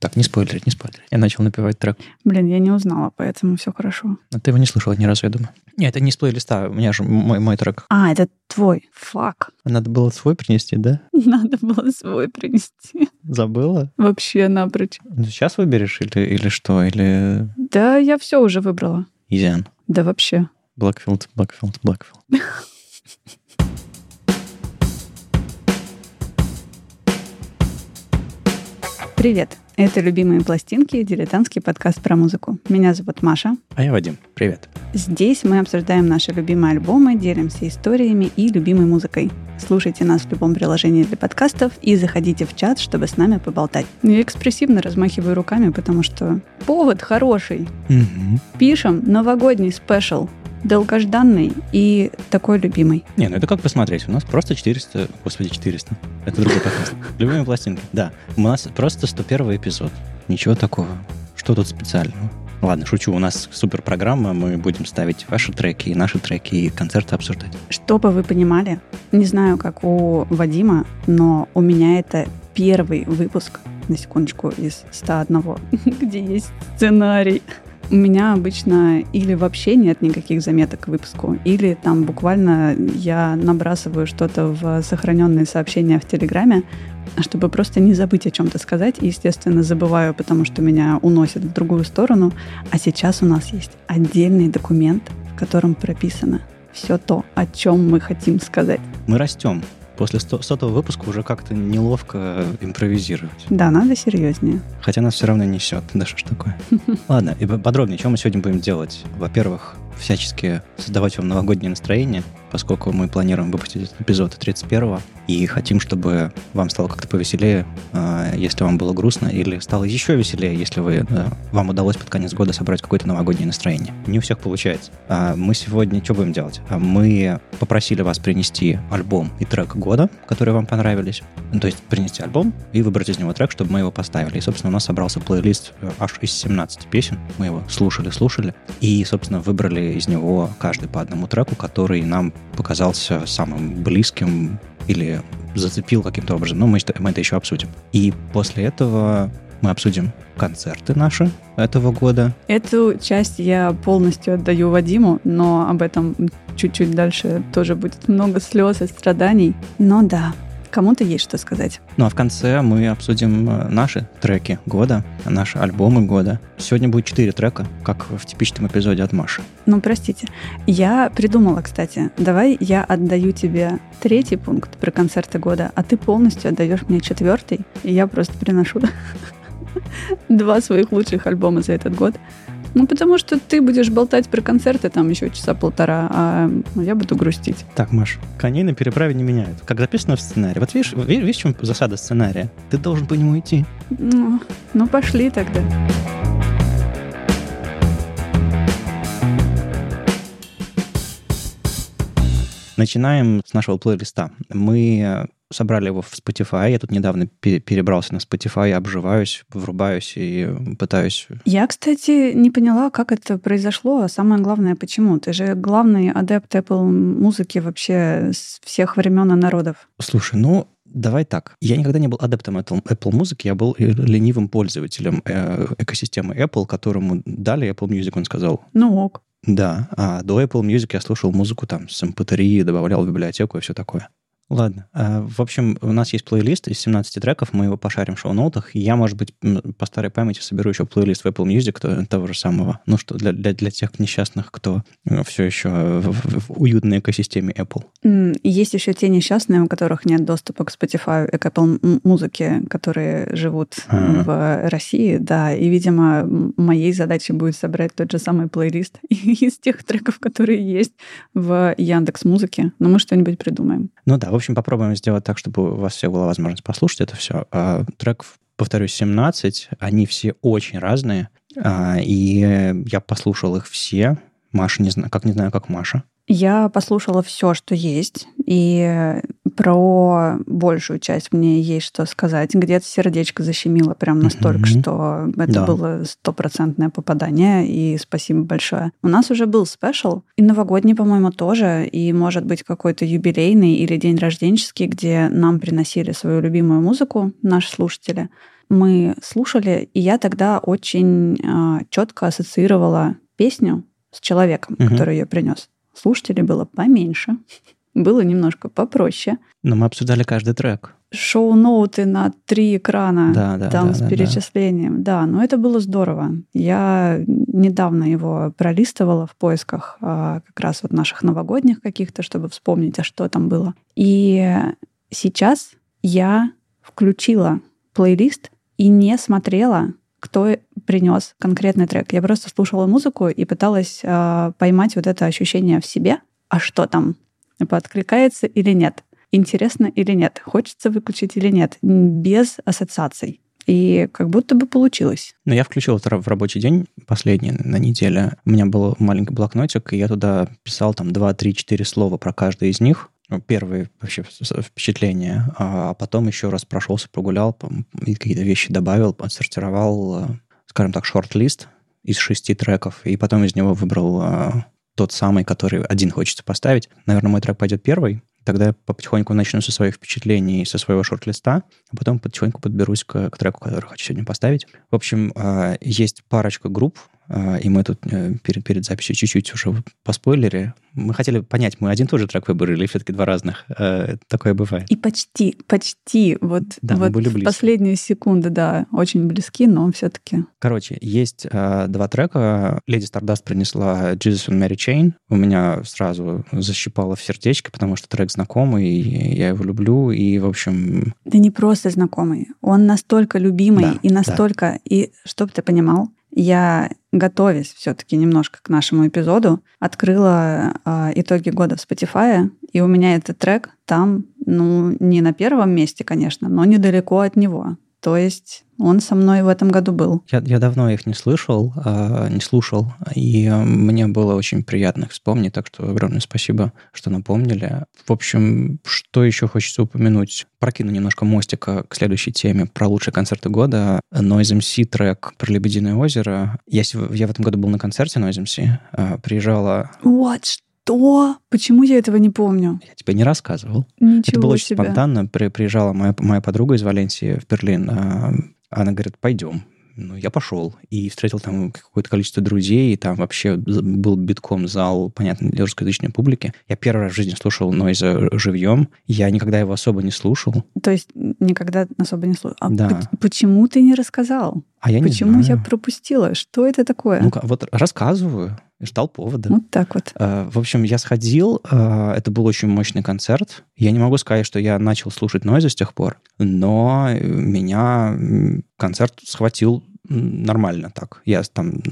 Так, не спойлерить, не спойлерить. Я начал напевать трек. Блин, я не узнала, поэтому все хорошо. А ты его не слышала ни разу, я думаю. Нет, это не с плейлиста, у меня же мой, мой трек. А, это твой. Фак. Надо было свой принести, да? Надо было свой принести. Забыла? Вообще напрочь. Ну, сейчас выберешь или, или что? Или Да, я все уже выбрала. Изиан? Да вообще. Блэкфилд, Блэкфилд, Блэкфилд. Привет. Это «Любимые пластинки» — дилетантский подкаст про музыку. Меня зовут Маша. А я Вадим. Привет. Здесь мы обсуждаем наши любимые альбомы, делимся историями и любимой музыкой. Слушайте нас в любом приложении для подкастов и заходите в чат, чтобы с нами поболтать. Я экспрессивно размахиваю руками, потому что повод хороший. Угу. Пишем новогодний спешл долгожданный и такой любимый. Не, ну это как посмотреть. У нас просто 400... Господи, 400. Это другой подкаст. Любимые пластинки. Да. У нас просто 101 эпизод. Ничего такого. Что тут специального? Ладно, шучу. У нас супер программа. Мы будем ставить ваши треки и наши треки и концерты обсуждать. Чтобы вы понимали, не знаю, как у Вадима, но у меня это первый выпуск, на секундочку, из 101, где есть сценарий. У меня обычно или вообще нет никаких заметок к выпуску, или там буквально я набрасываю что-то в сохраненные сообщения в Телеграме, чтобы просто не забыть о чем-то сказать. И, естественно, забываю, потому что меня уносят в другую сторону. А сейчас у нас есть отдельный документ, в котором прописано все то, о чем мы хотим сказать. Мы растем после сотого выпуска уже как-то неловко импровизировать. Да, надо серьезнее. Хотя нас все равно несет. Да что ж такое. Ладно, и подробнее, что мы сегодня будем делать? Во-первых, всячески создавать вам новогоднее настроение, поскольку мы планируем выпустить этот эпизод 31 и хотим, чтобы вам стало как-то повеселее, а, если вам было грустно, или стало еще веселее, если вы, вам удалось под конец года собрать какое-то новогоднее настроение. Не у всех получается. А мы сегодня что будем делать? А мы попросили вас принести альбом и трек года, которые вам понравились. То есть принести альбом и выбрать из него трек, чтобы мы его поставили. И, собственно, у нас собрался плейлист э, аж из 17 песен. Мы его слушали, слушали. И, собственно, выбрали из него каждый по одному треку, который нам показался самым близким или зацепил каким-то образом. Но мы, мы это еще обсудим. И после этого мы обсудим концерты наши этого года. Эту часть я полностью отдаю Вадиму, но об этом чуть-чуть дальше тоже будет много слез и страданий. Но да, Кому-то есть что сказать. Ну а в конце мы обсудим э, наши треки года, наши альбомы года. Сегодня будет четыре трека, как в типичном эпизоде от Маши. Ну, простите. Я придумала, кстати. Давай я отдаю тебе третий пункт про концерты года, а ты полностью отдаешь мне четвертый, и я просто приношу два своих лучших альбома за этот год. Ну, потому что ты будешь болтать про концерты там еще часа полтора, а я буду грустить. Так, Маш, коней на переправе не меняют. Как записано в сценарии. Вот видишь, видишь, в чем засада сценария? Ты должен по нему идти. Ну, ну пошли тогда. Начинаем с нашего плейлиста. Мы собрали его в Spotify. Я тут недавно перебрался на Spotify, обживаюсь, врубаюсь и пытаюсь... Я, кстати, не поняла, как это произошло, а самое главное, почему. Ты же главный адепт Apple музыки вообще с всех времен и народов. Слушай, ну, Давай так. Я никогда не был адептом Apple, музыки, я был ленивым пользователем э, экосистемы Apple, которому дали Apple Music, он сказал. Ну ок. Да, а до Apple Music я слушал музыку там с MP3, добавлял в библиотеку и все такое. Ладно. А, в общем, у нас есть плейлист из 17 треков, мы его пошарим в шоу-ноутах. Я, может быть, по старой памяти соберу еще плейлист в Apple Music того же самого. Ну что, для, для, для тех несчастных, кто э, все еще в, в, в уютной экосистеме Apple. Есть еще те несчастные, у которых нет доступа к Spotify и к Apple музыке, которые живут А-а-а. в России, да. И, видимо, моей задачей будет собрать тот же самый плейлист из тех треков, которые есть в Яндекс Музыке. Но мы что-нибудь придумаем. Ну да, в общем, попробуем сделать так, чтобы у вас всех была возможность послушать это все. А, трек, повторюсь, 17, они все очень разные, а, и я послушал их все. Маша, не знаю, как не знаю, как Маша. Я послушала все, что есть, и Про большую часть мне есть что сказать. Где-то сердечко защемило прям настолько, mm-hmm. что это да. было стопроцентное попадание, и спасибо большое. У нас уже был спешл, и новогодний, по-моему, тоже, и, может быть, какой-то юбилейный или день рожденческий, где нам приносили свою любимую музыку наши слушатели. Мы слушали, и я тогда очень э, четко ассоциировала песню с человеком, mm-hmm. который ее принес. Слушателей было поменьше было немножко попроще. Но мы обсуждали каждый трек. Шоу-ноуты на три экрана да, да, там да, с да, перечислением. Да. да, но это было здорово. Я недавно его пролистывала в поисках а, как раз вот наших новогодних каких-то, чтобы вспомнить, а что там было. И сейчас я включила плейлист и не смотрела, кто принес конкретный трек. Я просто слушала музыку и пыталась э, поймать вот это ощущение в себе, а что там откликается или нет, интересно или нет, хочется выключить или нет, без ассоциаций. И как будто бы получилось. Ну, я включил это в рабочий день, последний на неделе. У меня был маленький блокнотик, и я туда писал там 2, 3, 4 слова про каждый из них. Ну, первые вообще впечатления, а потом еще раз прошелся, прогулял, и какие-то вещи добавил, отсортировал, скажем так, шорт-лист из шести треков, и потом из него выбрал а, тот самый, который один хочется поставить. Наверное, мой трек пойдет первый. Тогда я потихоньку начну со своих впечатлений, со своего шорт-листа, а потом потихоньку подберусь к, к треку, который хочу сегодня поставить. В общем, а, есть парочка групп, и мы тут э, перед, перед записью чуть-чуть уже по спойлере. Мы хотели понять, мы один и тот же трек выбрали или все-таки два разных? Э, такое бывает. И почти, почти. Вот, да, вот мы были близки. последние секунды, да, очень близки, но все-таки. Короче, есть э, два трека. Леди Стардаст принесла Jesus and Mary Chain. У меня сразу защипало в сердечко, потому что трек знакомый, я его люблю, и, в общем... Да не просто знакомый, он настолько любимый да, и настолько... Да. И чтобы ты понимал, я, готовясь все-таки немножко к нашему эпизоду, открыла э, итоги года в Spotify, и у меня этот трек там, ну, не на первом месте, конечно, но недалеко от него. То есть он со мной в этом году был. Я, я давно их не слышал, э, не слушал, и мне было очень приятно их вспомнить, так что огромное спасибо, что напомнили. В общем, что еще хочется упомянуть? Прокину немножко мостика к следующей теме про лучшие концерты года. Noise MC трек про Лебединое озеро. Я, я в этом году был на концерте Noise MC, э, приезжала... Вот что? Почему я этого не помню? Я тебе не рассказывал. Ничего Это было себе. очень спонтанно. При, приезжала моя, моя подруга из Валенсии в Берлин. А, она говорит, пойдем. Ну, я пошел и встретил там какое-то количество друзей, и там вообще был битком зал, понятно, для русскоязычной публики. Я первый раз в жизни слушал Нойза живьем, я никогда его особо не слушал. То есть никогда особо не слушал. А да. почему ты не рассказал? А я Почему не знаю. я пропустила? Что это такое? Ну, вот рассказываю. Ждал повода. Вот так вот. А, в общем, я сходил, а, это был очень мощный концерт. Я не могу сказать, что я начал слушать Нойза с тех пор, но меня концерт схватил нормально так. Я там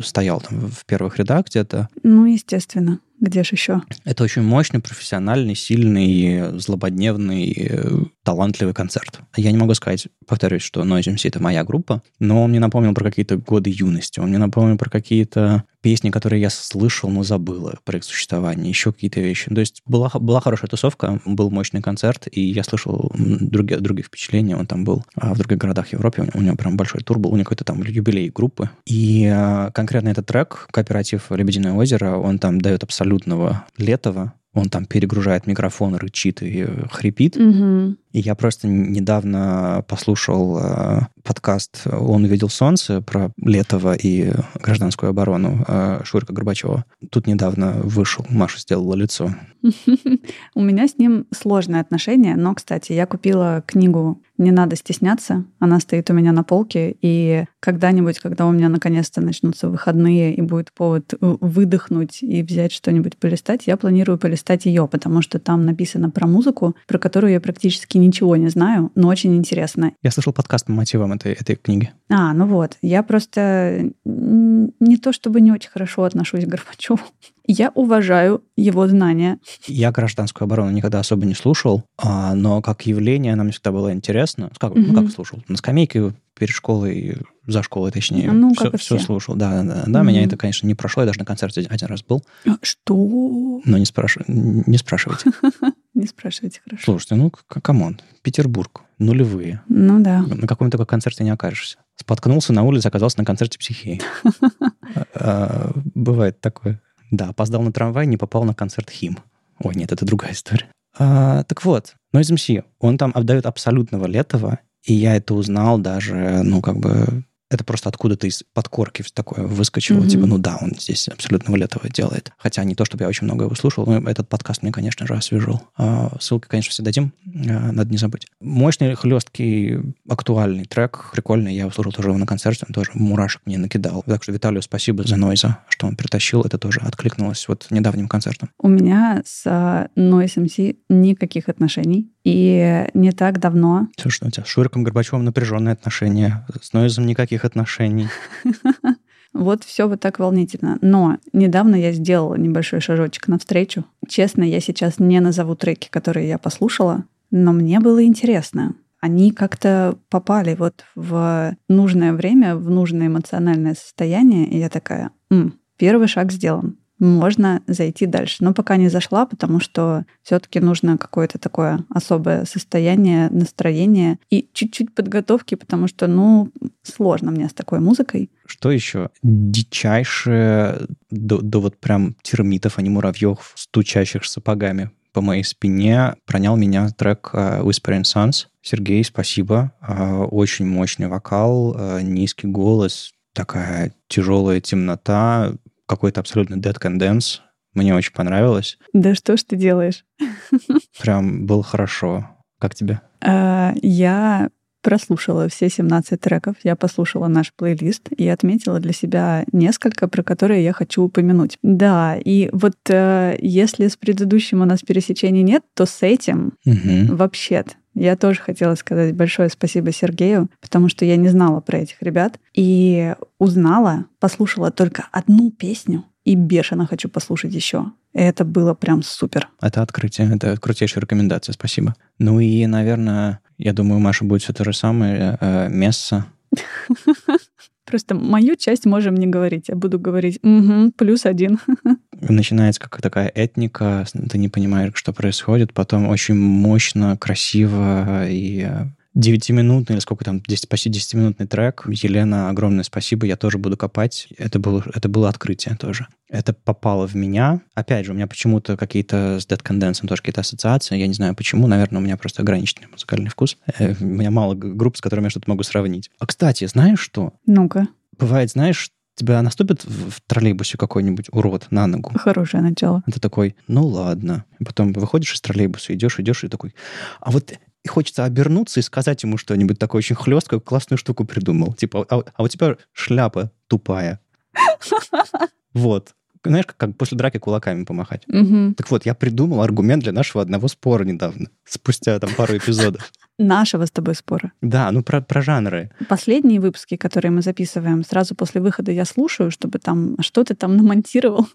стоял там в первых рядах где-то. Ну, естественно. Где же еще? Это очень мощный, профессиональный, сильный, злободневный, талантливый концерт. Я не могу сказать, повторюсь, что Noise MC — это моя группа, но он мне напомнил про какие-то годы юности, он мне напомнил про какие-то песни, которые я слышал, но забыл про их существование, еще какие-то вещи. То есть была, была хорошая тусовка, был мощный концерт, и я слышал другие, другие впечатления. Он там был а в других городах Европы, у него, прям большой тур был, у него какой-то там юбилей группы. И а, конкретно этот трек, кооператив «Лебединое озеро», он там дает абсолютного летого, он там перегружает микрофон, рычит и хрипит. Угу. Я просто недавно послушал э, подкаст «Он увидел солнце» про Летова и гражданскую оборону э, Шурика Горбачева. Тут недавно вышел, Маша сделала лицо. У меня с ним сложные отношения, но, кстати, я купила книгу «Не надо стесняться». Она стоит у меня на полке, и когда-нибудь, когда у меня наконец-то начнутся выходные и будет повод выдохнуть и взять что-нибудь полистать, я планирую полистать ее, потому что там написано про музыку, про которую я практически ничего не знаю, но очень интересно. Я слышал подкаст по мотивам этой, этой книги. А, ну вот. Я просто не то чтобы не очень хорошо отношусь к Горбачеву. Я уважаю его знания. Я гражданскую оборону никогда особо не слушал, а, но как явление она мне всегда была интересна. Как, угу. Ну, как слушал? На скамейке перед школой, за школой, точнее. Ну, все, как все, все слушал. Да, да, да. Угу. Меня это, конечно, не прошло. Я даже на концерте один раз был. А что? Но не, спраш... не спрашивайте. Не спрашивайте, хорошо. Слушайте, ну, come on, Петербург, нулевые. Ну да. На каком таком концерте не окажешься. Споткнулся на улице, оказался на концерте Психеи. А, Бывает такое. Да, опоздал на трамвай, не попал на концерт HIM. Ой, нет, это другая история. А, Так вот, Noise MC, он там отдает абсолютного Летова, и я это узнал даже, ну, как бы, это просто откуда-то из подкорки такое выскочило, Мгм. типа, ну да, он здесь абсолютного Летова делает. Хотя не то, чтобы я очень много его слушал, но этот подкаст мне, конечно же, освежил. А, Ссылки, конечно, все дадим, а, надо не забыть. Мощный, хлесткий, актуальный трек, прикольный, я его слушал тоже на концерте, он тоже мурашек мне накидал. Так что Виталию спасибо за Нойза, что он притащил, это тоже откликнулось вот недавним концертом. У меня с а, Noise MC никаких отношений. И не так давно Слушай, у тебя с Шуриком Горбачевым напряженные отношения, с Нойзом никаких отношений. Вот все вот так волнительно. Но недавно я сделала небольшой шажочек навстречу. Честно, я сейчас не назову треки, которые я послушала, но мне было интересно. Они как-то попали вот в нужное время, в нужное эмоциональное состояние, и я такая, «М, первый шаг сделан. Можно зайти дальше. Но пока не зашла, потому что все-таки нужно какое-то такое особое состояние, настроение и чуть-чуть подготовки, потому что, ну, сложно мне с такой музыкой. Что еще? Дичайшее до, до вот прям термитов, а не муравьев, стучащих сапогами по моей спине, пронял меня трек э, Whispering Sons. Сергей, спасибо. Э, Очень мощный вокал, э, низкий голос, такая тяжелая темнота, какой-то абсолютно dead can dance. Мне очень понравилось. Да что ж ты делаешь? Прям было хорошо. Как тебе? А, Я прослушала все 17 треков, я послушала наш плейлист и отметила для себя несколько, про которые я хочу упомянуть. Да, и вот э, если с предыдущим у нас пересечений нет, то с этим Мгм. вообще я тоже хотела сказать большое спасибо Сергею, потому что я не знала про этих ребят и узнала, послушала только одну песню и бешено хочу послушать еще. Это было прям супер. Это открытие, это крутейшая рекомендация, спасибо. Ну и, наверное, я думаю, Маша будет все то же самое. э, Месса. Просто мою часть можем не говорить. Я буду говорить «Угу, плюс один». Начинается как такая этника, ты не понимаешь, что происходит, потом очень мощно, красиво и э, девятиминутный или сколько там, 10, почти 10-минутный трек. Елена, огромное спасибо, я тоже буду копать. Это было, это было открытие тоже. Это попало в меня. Опять же, у меня почему-то какие-то с Dead Condensum тоже какие-то ассоциации. Я не знаю почему. Наверное, у меня просто ограниченный музыкальный вкус. Э, У меня мало групп, с которыми я что-то могу сравнить. А, кстати, знаешь что? Ну-ка, Бывает, знаешь, тебя наступит в троллейбусе какой-нибудь урод на ногу. хорошее начало. Ты такой, ну ладно. Потом выходишь из троллейбуса, идешь, идешь, и такой, а вот и хочется обернуться и сказать ему что-нибудь такое очень хлесткое, классную штуку придумал. Типа, а, а у тебя шляпа тупая. Вот. Знаешь, как, как после драки кулаками помахать. Мгм. Так вот, я придумал аргумент для нашего одного спора недавно, спустя там пару эпизодов. Нашего с тобой спора. Да, ну про, про жанры. Последние выпуски, которые мы записываем, сразу после выхода я слушаю, чтобы там что ты там намонтировал,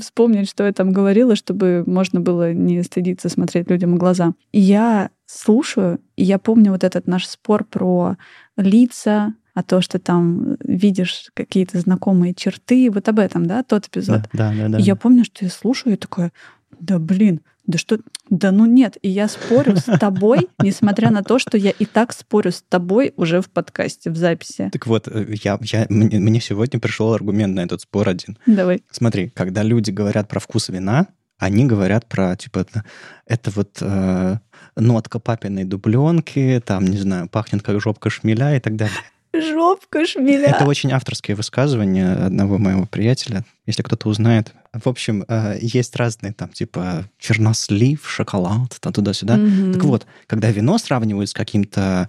вспомнить, что я там говорила, чтобы можно было не стыдиться смотреть людям в глаза. И я слушаю, и я помню вот этот наш спор про лица, а то, что там видишь какие-то знакомые черты, вот об этом, да, тот эпизод. Да, да, да. да. И я помню, что я слушаю и такая, да блин, да что, да ну нет. И я спорю с тобой, несмотря на то, что я и так спорю с тобой уже в подкасте, в записи. Так вот, э, я, я, мне, мне сегодня пришел аргумент на этот спор один. Давай. Смотри, когда люди говорят про вкус вина, они говорят про, типа, это, это вот э, нотка папиной дубленки, там, не знаю, пахнет как жопка шмеля и так далее. Жопка шмеля. Это очень авторское высказывание одного моего приятеля, если кто-то узнает. В общем, э, есть разные там, типа, чернослив, шоколад, там туда-сюда. Мгм. Так вот, когда вино сравнивают с каким-то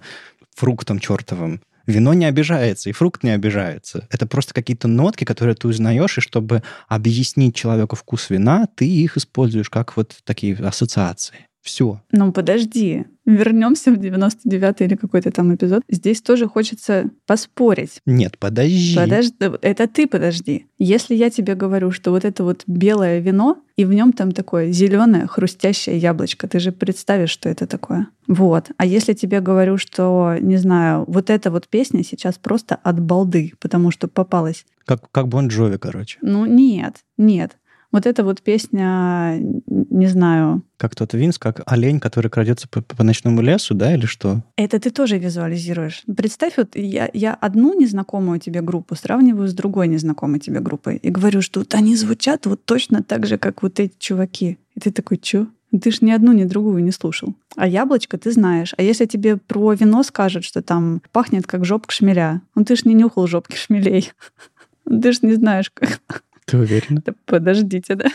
фруктом чертовым, вино не обижается, и фрукт не обижается. Это просто какие-то нотки, которые ты узнаешь, и чтобы объяснить человеку вкус вина, ты их используешь как вот такие ассоциации. Все. Ну, подожди. Вернемся в 99-й или какой-то там эпизод. Здесь тоже хочется поспорить. Нет, подожди. Подожди, это ты подожди. Если я тебе говорю, что вот это вот белое вино, и в нем там такое зеленое хрустящее яблочко, ты же представишь, что это такое. Вот. А если тебе говорю, что, не знаю, вот эта вот песня сейчас просто от балды, потому что попалась. Как, как Бон Джови, короче. Ну, нет, нет. Вот эта вот песня, не знаю... Как тот Винс, как олень, который крадется по, по ночному лесу, да, или что? Это ты тоже визуализируешь. Представь, вот я, я одну незнакомую тебе группу сравниваю с другой незнакомой тебе группой и говорю, что вот они звучат вот точно так же, как вот эти чуваки. И ты такой, чё? Ты ж ни одну, ни другую не слушал. А яблочко ты знаешь. А если тебе про вино скажут, что там пахнет как жопка шмеля, ну ты ж не нюхал жопки шмелей. Ты ж не знаешь, как. Ты уверена? Да подождите, да.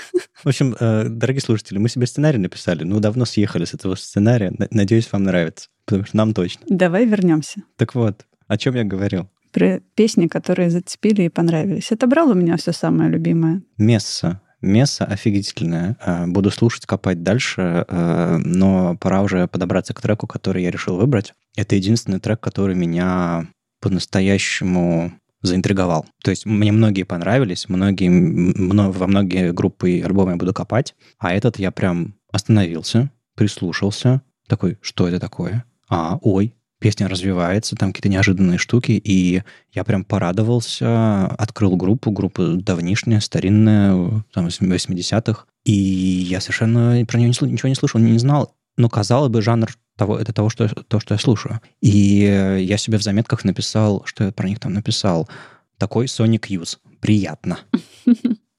В общем, э, дорогие слушатели, мы себе сценарий написали, ну, давно съехали с этого сценария. Надеюсь, вам нравится, потому что нам точно. Давай вернемся. Так вот, о чем я говорил? Про песни, которые зацепили и понравились. Это брал у меня все самое любимое. Месса. Месса офигительная. Э, буду слушать, копать дальше, э, но пора уже подобраться к треку, который я решил выбрать. Это единственный трек, который меня по-настоящему заинтриговал. То есть мне многие понравились, многие, мно, во многие группы и альбомы я буду копать, а этот я прям остановился, прислушался, такой, что это такое? А, ой, песня развивается, там какие-то неожиданные штуки, и я прям порадовался, открыл группу, группа давнишняя, старинная, там, 80-х, и я совершенно про нее ничего не слышал, не знал, но, казалось бы, жанр того, это того, что, то, что я слушаю. И я себе в заметках написал, что я про них там написал. Такой Sonic Youth. Приятно.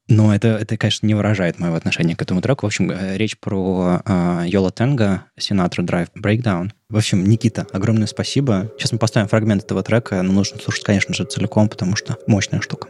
Но это, это, конечно, не выражает моего отношения к этому треку. В общем, э, речь про uh, Йола Тенга, Sinatra Drive Breakdown. В общем, Никита, огромное спасибо. Сейчас мы поставим фрагмент этого трека, но нужно слушать, конечно же, целиком, потому что мощная штука.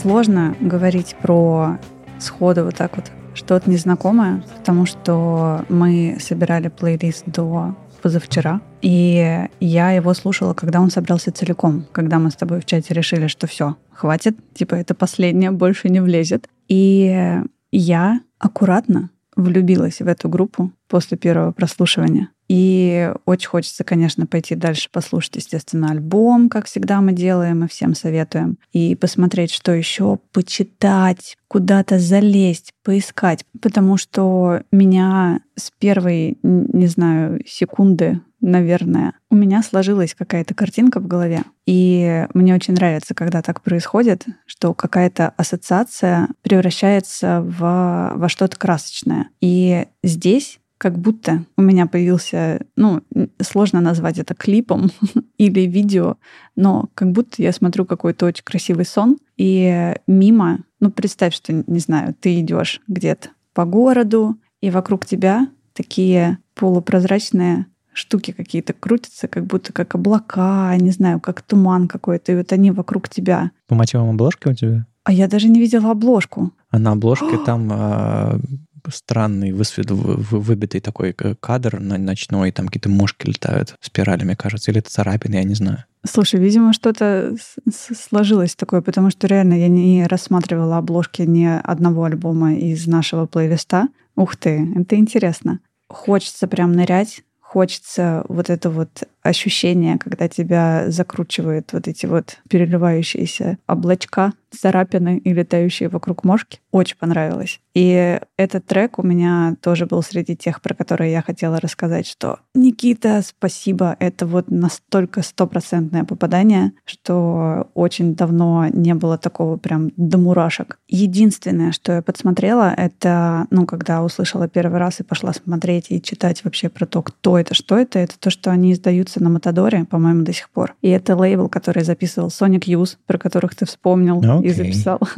Сложно говорить про сходу вот так вот что-то незнакомое, потому что мы собирали плейлист до позавчера, и я его слушала, когда он собрался целиком, когда мы с тобой в чате решили, что все, хватит, типа это последнее, больше не влезет. И я аккуратно влюбилась в эту группу после первого прослушивания. И очень хочется, конечно, пойти дальше послушать, естественно, альбом, как всегда мы делаем и всем советуем, и посмотреть, что еще, почитать, куда-то залезть, поискать, потому что меня с первой, не знаю, секунды наверное, у меня сложилась какая-то картинка в голове. И мне очень нравится, когда так происходит, что какая-то ассоциация превращается в, во что-то красочное. И здесь как будто у меня появился, ну, сложно назвать это клипом или видео, но как будто я смотрю какой-то очень красивый сон, и мимо, ну, представь, что, не знаю, ты идешь где-то по городу, и вокруг тебя такие полупрозрачные штуки какие-то крутятся, как будто как облака, не знаю, как туман какой-то, и вот они вокруг тебя. По мотивам обложки у тебя? А я даже не видела обложку. А на обложке там а, странный высвет, выбитый такой кадр ночной, там какие-то мушки летают спиралями, кажется, или это царапины, я не знаю. Слушай, видимо, что-то сложилось такое, потому что реально я не рассматривала обложки ни одного альбома из нашего плейлиста. Ух ты, это интересно. Хочется прям нырять, хочется вот это вот ощущение, когда тебя закручивают вот эти вот переливающиеся облачка, царапины и летающие вокруг мошки. Очень понравилось. И этот трек у меня тоже был среди тех, про которые я хотела рассказать, что Никита, спасибо, это вот настолько стопроцентное попадание, что очень давно не было такого прям до мурашек. Единственное, что я подсмотрела, это, ну, когда услышала первый раз и пошла смотреть и читать вообще про то, кто это, что это, это то, что они издают продаются на Матадоре, по-моему, до сих пор. И это лейбл, который записывал Sonic Youth, про которых ты вспомнил okay. и записал.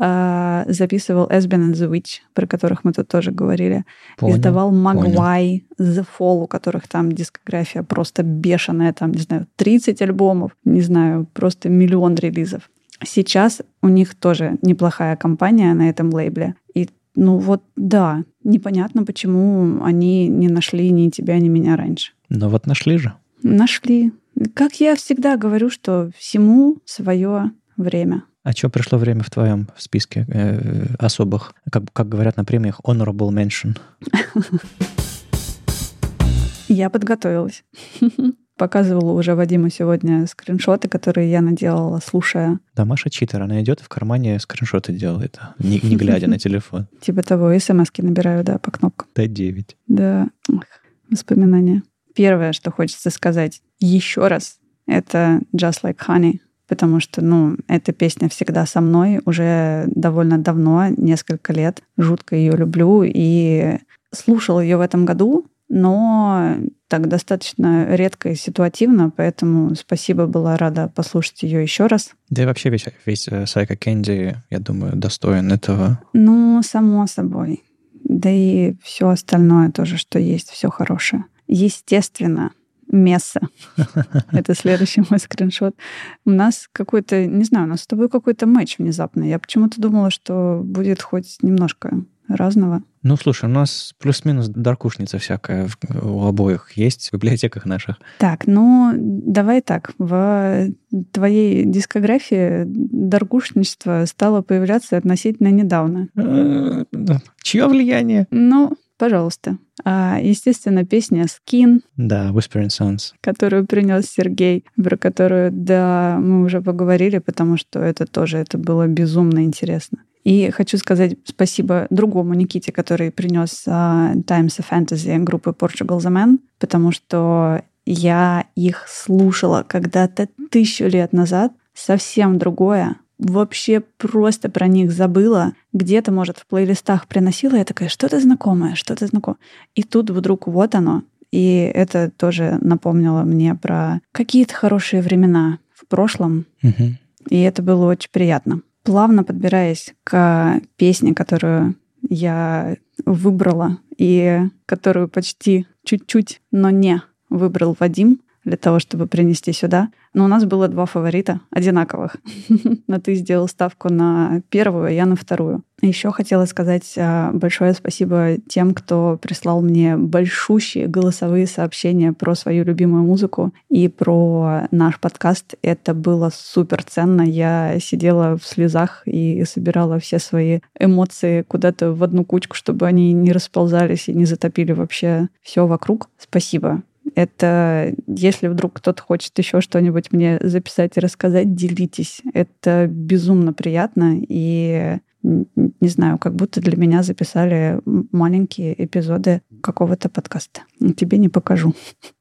А, записывал Esben and the Witch, про которых мы тут тоже говорили. Понял, Издавал Magwai, The Fall, у которых там дискография просто бешеная, там, не знаю, 30 альбомов, не знаю, просто миллион релизов. Сейчас у них тоже неплохая компания на этом лейбле. И ну вот да, непонятно, почему они не нашли ни тебя, ни меня раньше. Но вот нашли же. Нашли. Как я всегда говорю, что всему свое время. А что пришло время в твоем списке э, особых, как, как говорят на премиях, honorable mention? Я подготовилась. Показывала уже Вадиму сегодня скриншоты, которые я наделала, слушая. Да, Маша читер, она идет в кармане скриншоты делает, не, не глядя на телефон. Типа того, смс набираю, да, по кнопкам. Т9. Да, воспоминания. Первое, что хочется сказать еще раз, это Just Like Honey, потому что, ну, эта песня всегда со мной уже довольно давно, несколько лет. Жутко ее люблю и слушала ее в этом году, но так достаточно редко и ситуативно, поэтому спасибо, была рада послушать ее еще раз. Да и вообще весь, весь Сайка Кэнди, я думаю, достоин этого. Ну, само собой. Да и все остальное тоже, что есть, все хорошее. Естественно, Месса. Это следующий мой скриншот. У нас какой-то, не знаю, у нас с тобой какой-то матч внезапно. Я почему-то думала, что будет хоть немножко разного. Ну, слушай, у нас плюс-минус даркушница всякая у обоих есть в библиотеках наших. Так, ну, давай так. В твоей дискографии даркушничество стало появляться относительно недавно. Э, чье влияние? Ну, пожалуйста. А, естественно, песня «Skin». Да, Whispering Sounds. Которую принес Сергей, про которую, да, мы уже поговорили, потому что это тоже, это было безумно интересно. И хочу сказать спасибо другому Никите, который принес uh, Times of Fantasy группы Portugal The Man, потому что я их слушала когда-то тысячу лет назад, совсем другое, вообще просто про них забыла. Где-то, может, в плейлистах приносила, я такая, что-то знакомое, что-то знакомое. И тут вдруг вот оно. И это тоже напомнило мне про какие-то хорошие времена в прошлом. Угу. И это было очень приятно плавно подбираясь к песне, которую я выбрала и которую почти чуть-чуть, но не выбрал Вадим для того, чтобы принести сюда. Но у нас было два фаворита одинаковых. Но ты сделал ставку на первую, а я на вторую. Еще хотела сказать а, большое спасибо тем, кто прислал мне большущие голосовые сообщения про свою любимую музыку и про наш подкаст. Это было супер ценно. Я сидела в слезах и собирала все свои эмоции куда-то в одну кучку, чтобы они не расползались и не затопили вообще все вокруг. Спасибо. Это если вдруг кто-то хочет еще что-нибудь мне записать и рассказать, делитесь. Это безумно приятно и не знаю, как будто для меня записали маленькие эпизоды какого-то подкаста. Тебе не покажу.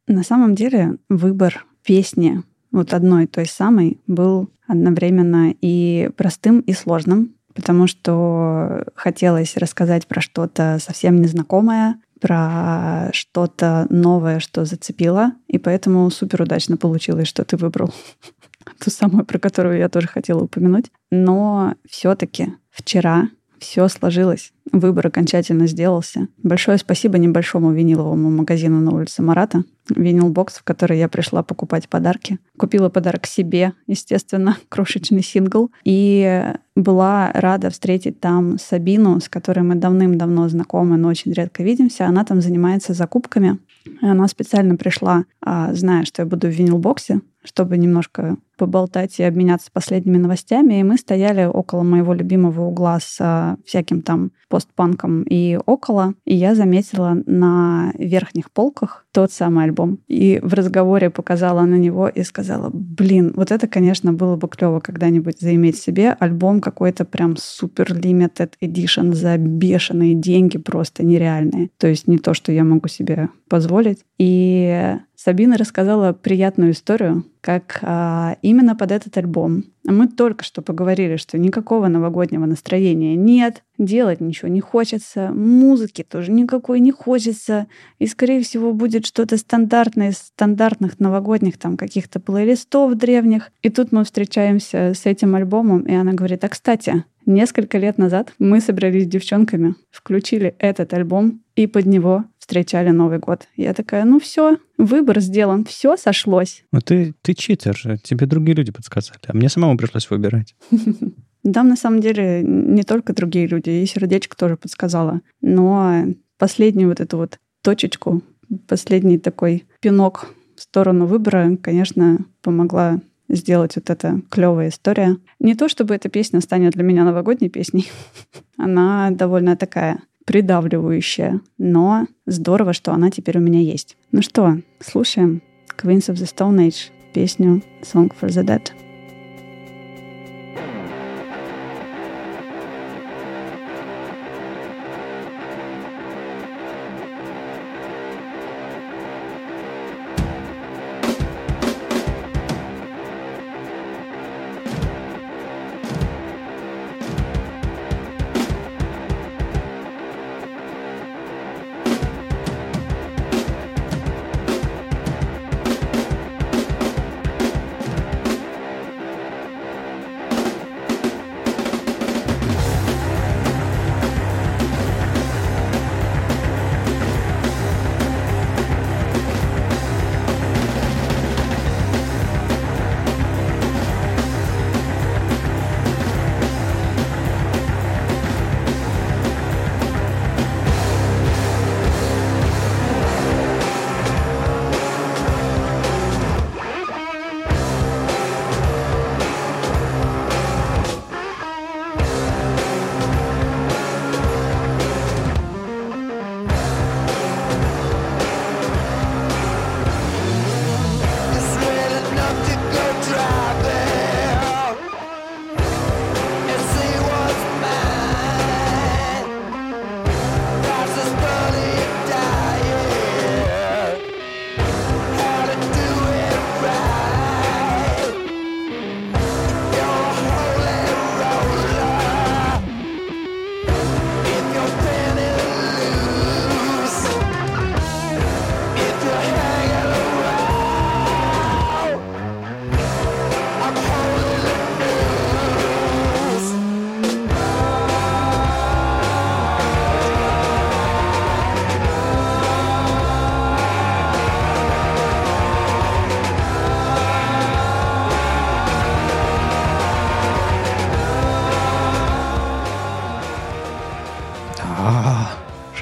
На самом деле выбор песни, вот одной той самой, был одновременно и простым, и сложным, потому что хотелось рассказать про что-то совсем незнакомое, про что-то новое, что зацепило, и поэтому супер удачно получилось, что ты выбрал ту самую, про которую я тоже хотела упомянуть. Но все-таки вчера все сложилось. Выбор окончательно сделался. Большое спасибо небольшому виниловому магазину на улице Марата. Винил-бокс, в который я пришла покупать подарки. Купила подарок себе, естественно, крошечный сингл. И была рада встретить там Сабину, с которой мы давным-давно знакомы, но очень редко видимся. Она там занимается закупками. Она специально пришла, а, зная, что я буду в винил-боксе, чтобы немножко поболтать и обменяться последними новостями. И мы стояли около моего любимого угла с а, всяким там постпанком и около. И я заметила на верхних полках тот самый альбом. И в разговоре показала на него и сказала, блин, вот это, конечно, было бы клево когда-нибудь заиметь себе альбом какой-то прям супер limited edition за бешеные деньги просто нереальные. То есть не то, что я могу себе позволить. И Сабина рассказала приятную историю, как а, именно под этот альбом. Мы только что поговорили, что никакого новогоднего настроения нет, делать ничего не хочется, музыки тоже никакой не хочется, и, скорее всего, будет что-то стандартное из стандартных новогодних там каких-то плейлистов древних. И тут мы встречаемся с этим альбомом, и она говорит, а, кстати, Несколько лет назад мы собрались с девчонками, включили этот альбом и под него встречали Новый год. Я такая, ну все, выбор сделан, все сошлось. Ну ты, ты читер тебе другие люди подсказали, а мне самому пришлось выбирать. Там на самом деле не только другие люди, и сердечко тоже подсказала. Но последнюю вот эту вот точечку, последний такой пинок в сторону выбора, конечно, помогла сделать вот эта клевая история. Не то чтобы эта песня станет для меня новогодней песней. Она довольно такая придавливающая, но здорово, что она теперь у меня есть. Ну что, слушаем Queens of the Stone Age песню Song for the Dead.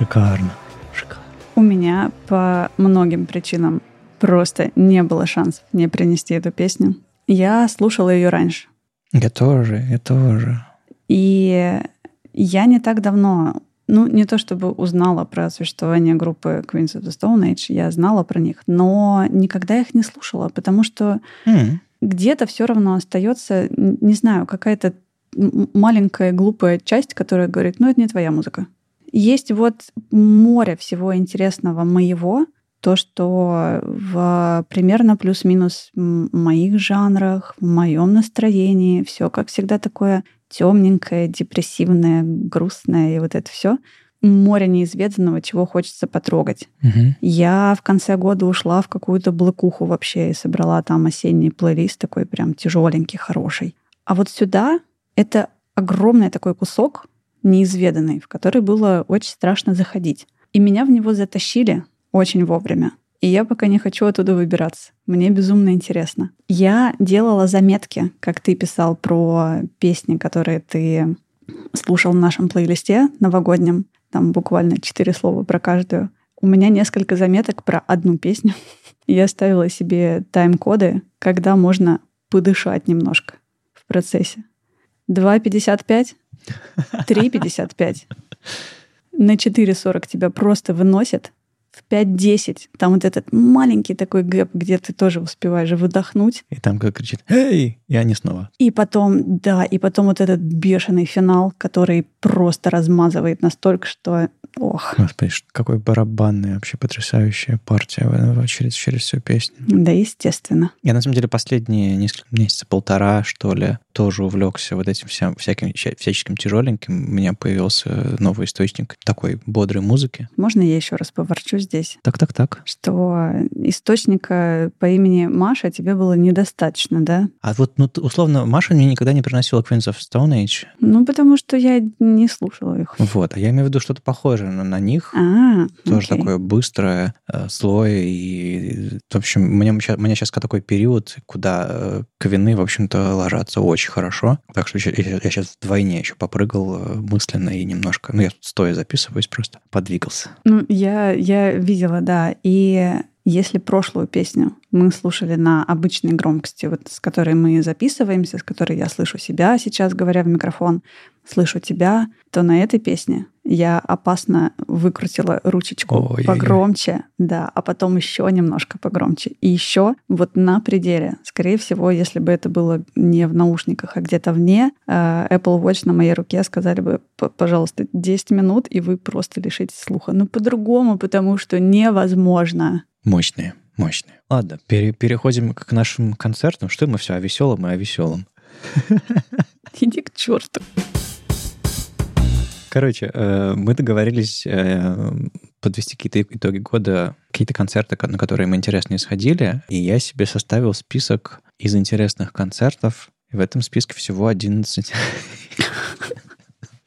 Шикарно. Шикарно. У меня по многим причинам просто не было шансов не принести эту песню. Я слушала ее раньше. Я тоже, я тоже. И я не так давно, ну, не то чтобы узнала про существование группы Queens of the Stone Age, я знала про них, но никогда их не слушала, потому что mm. где-то все равно остается, не знаю, какая-то маленькая глупая часть, которая говорит, ну, это не твоя музыка. Есть вот море всего интересного моего, то, что в примерно плюс-минус моих жанрах, в моем настроении, все как всегда такое темненькое, депрессивное, грустное и вот это все море неизведанного, чего хочется потрогать. Угу. Я в конце года ушла в какую-то блокуху вообще и собрала там осенний плейлист такой прям тяжеленький, хороший. А вот сюда это огромный такой кусок, неизведанный, в который было очень страшно заходить. И меня в него затащили очень вовремя. И я пока не хочу оттуда выбираться. Мне безумно интересно. Я делала заметки, как ты писал про песни, которые ты слушал в нашем плейлисте новогоднем. Там буквально четыре слова про каждую. У меня несколько заметок про одну песню. Я ставила себе тайм-коды, когда можно подышать немножко в процессе. 2.55, 3.55. На 4.40 тебя просто выносит, в 5-10. Там вот этот маленький такой гэп, где ты тоже успеваешь выдохнуть. И там как кричит «Эй!» И они снова. И потом, да, и потом вот этот бешеный финал, который просто размазывает настолько, что ох. Господи, какой барабанная, вообще потрясающая партия через, через всю песню. Да, естественно. Я, на самом деле, последние несколько месяцев, полтора, что ли, тоже увлекся вот этим вся, всяким, всяческим тяжеленьким. У меня появился новый источник такой бодрой музыки. Можно я еще раз поворчу здесь? Так, так, так. Что источника по имени Маша тебе было недостаточно, да? А вот, ну, условно, Маша мне никогда не приносила Queens of Stone Age. Ну, потому что я не слушала их. Вот, а я имею в виду что-то похожее на, на них. А, Тоже окей. такое быстрое, э, слой. И, в общем, у меня, у меня сейчас такой период, куда э, квины, в общем-то, ложатся очень хорошо. Так что я, я сейчас вдвойне еще попрыгал э, мысленно и немножко... Ну, я стоя записываюсь просто. Подвигался. Ну, я, я видела, да. И если прошлую песню мы слушали на обычной громкости, вот с которой мы записываемся, с которой я слышу себя сейчас, говоря в микрофон, слышу тебя, то на этой песне я опасно выкрутила ручечку Ой-ой-ой. погромче, да, а потом еще немножко погромче. И еще вот на пределе. Скорее всего, если бы это было не в наушниках, а где-то вне, э, Apple Watch на моей руке сказали бы, «П- пожалуйста, 10 минут, и вы просто лишитесь слуха. Ну, по-другому, потому что невозможно. Мощные, мощные. Ладно, пере- переходим к нашим концертам. Что мы все о веселом и о веселом. Иди к черту. Короче, э, мы договорились э, подвести какие-то итоги года, какие-то концерты, ко- на которые мы интересно сходили, и я себе составил список из интересных концертов, и в этом списке всего 11...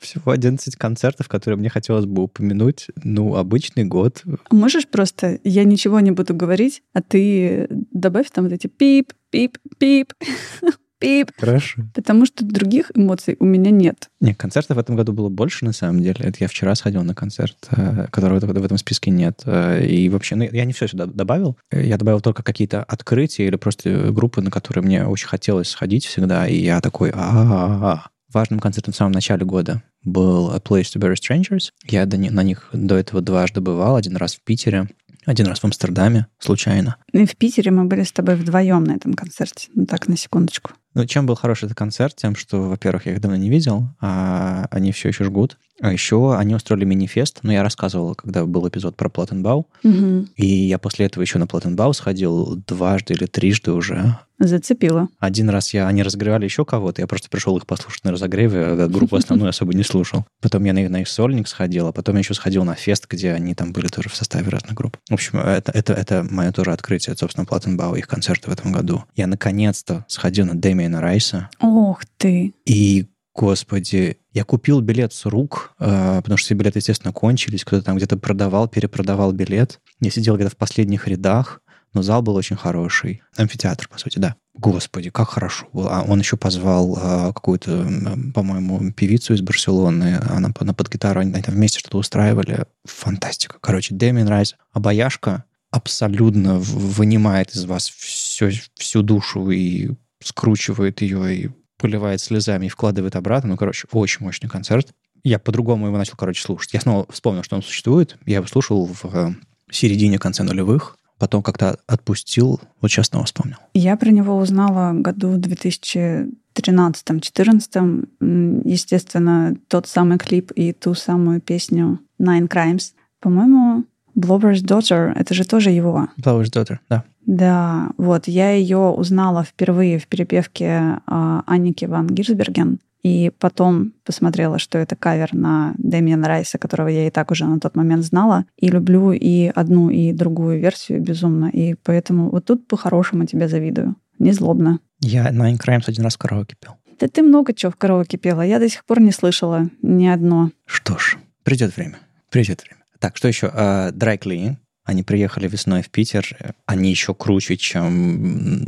Всего 11 концертов, которые мне хотелось бы упомянуть. Ну, обычный год. Можешь просто, я ничего не буду говорить, а ты добавь там вот эти пип, пип, пип, пип, Хорошо. потому что других эмоций у меня нет. Нет, концертов в этом году было больше, на самом деле. Это я вчера сходил на концерт, э, которого в этом списке нет. Э, И вообще, ну, я не все сюда добавил. Я добавил только какие-то открытия или просто группы, на которые мне очень хотелось сходить всегда. И я такой, а Важным концертом в самом начале года был A Place to Bury Strangers. Я до на них до этого дважды бывал. Один раз в Питере, один раз в Амстердаме, случайно. И в Питере мы были с тобой вдвоем на этом концерте. Ну так, на секундочку. Ну, чем был хороший этот концерт? Тем, что, во-первых, я их давно не видел, а они все еще жгут. А еще они устроили мини-фест. Ну, я рассказывал, когда был эпизод про Платтенбау. Мгм. И я после этого еще на Платтенбау сходил дважды или трижды уже. Зацепила. Один раз я, они разогревали еще кого-то, я просто пришел их послушать на разогреве, а группу основную особо не слушал. Потом я на, их- на их сольник сходил, а потом я еще сходил на фест, где они там были тоже в составе разных групп. В общем, это, это, это мое тоже открытие, собственно, Платтенбау, их концерты в этом году. Я наконец-то сходил на Дэмиена Райса, Ох ты. и, господи, я купил билет с рук, э, потому что все билеты, естественно, кончились. Кто-то там где-то продавал, перепродавал билет. Я сидел где-то в последних рядах, но зал был очень хороший. Амфитеатр, по сути, да. Господи, как хорошо было. А он еще позвал э, какую-то, м, по-моему, певицу из Барселоны. Она, она под гитару, они там вместе что-то устраивали. Фантастика. Короче, Дэмин Райс, обаяшка, абсолютно вынимает из вас все, всю душу и скручивает ее, и поливает слезами и вкладывает обратно. Ну, короче, очень мощный концерт. Я по-другому его начал, короче, слушать. Я снова вспомнил, что он существует. Я его слушал в э, середине-конце нулевых. Потом как-то отпустил. Вот сейчас снова вспомнил. Я про него узнала году в 2013-2014. М, Естественно, тот самый клип и ту самую песню Nine Crimes. По-моему, Blower's Daughter — это же тоже его. Flower's Daughter, да. Да, вот я ее узнала впервые в перепевке а, Анники Ван Гирсберген, и потом посмотрела, что это кавер на Дэмиана Райса, которого я и так уже на тот момент знала, и люблю и одну, и другую версию безумно, и поэтому вот тут по-хорошему тебе завидую. Не злобно. Я Nine Crimes один раз в караоке пел. Да ты много чего в караоке пела. Я до сих пор не слышала ни одно. Что ж, придет время. Придет время. Так, что еще? Uh, Dry Clean. Они приехали весной в Питер. Они еще круче, чем.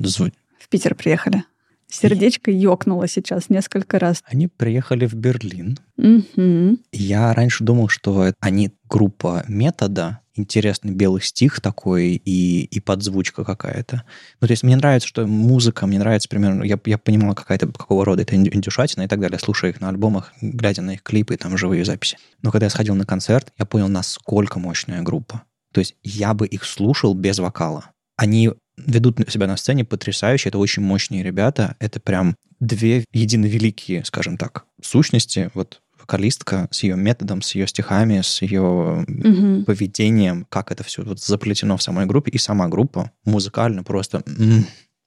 В Питер приехали. Сердечко ёкнуло сейчас несколько раз. Они приехали в Берлин. Угу. Я раньше думал, что они группа метода, интересный белый стих такой и, и подзвучка какая-то. Ну, то есть мне нравится, что музыка, мне нравится примерно, я, я понимала, какая-то, какого рода это индюшатина и так далее, слушая их на альбомах, глядя на их клипы и там живые записи. Но когда я сходил на концерт, я понял, насколько мощная группа. То есть я бы их слушал без вокала. Они ведут себя на сцене потрясающе, это очень мощные ребята, это прям две единовеликие, скажем так, сущности, вот вокалистка с ее методом, с ее стихами, с ее угу. поведением, как это все вот заплетено в самой группе, и сама группа музыкально просто м-м,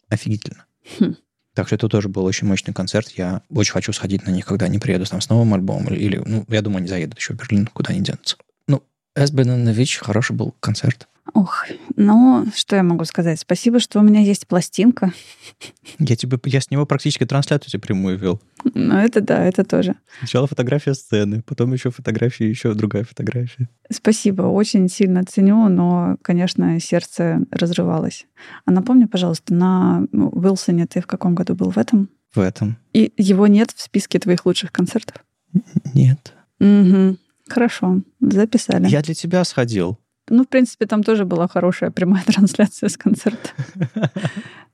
офигительно. Хм. Так что это тоже был очень мощный концерт. Я очень хочу сходить на них, когда они приедут там с новым альбомом. Или, ну, я думаю, они заедут еще в Берлин, куда они денутся. Эсбен Нович хороший был концерт. Ох, ну, что я могу сказать? Спасибо, что у меня есть пластинка. Я, тебе, я с него практически трансляцию тебе прямую вел. Ну, это да, это тоже. Сначала фотография сцены, потом еще фотография, еще другая фотография. Спасибо, очень сильно ценю, но, конечно, сердце разрывалось. А напомни, пожалуйста, на Уилсоне ты в каком году был? В этом? В этом. И его нет в списке твоих лучших концертов? Нет. Угу. Хорошо, записали. Я для тебя сходил. Ну, в принципе, там тоже была хорошая прямая трансляция с концерта.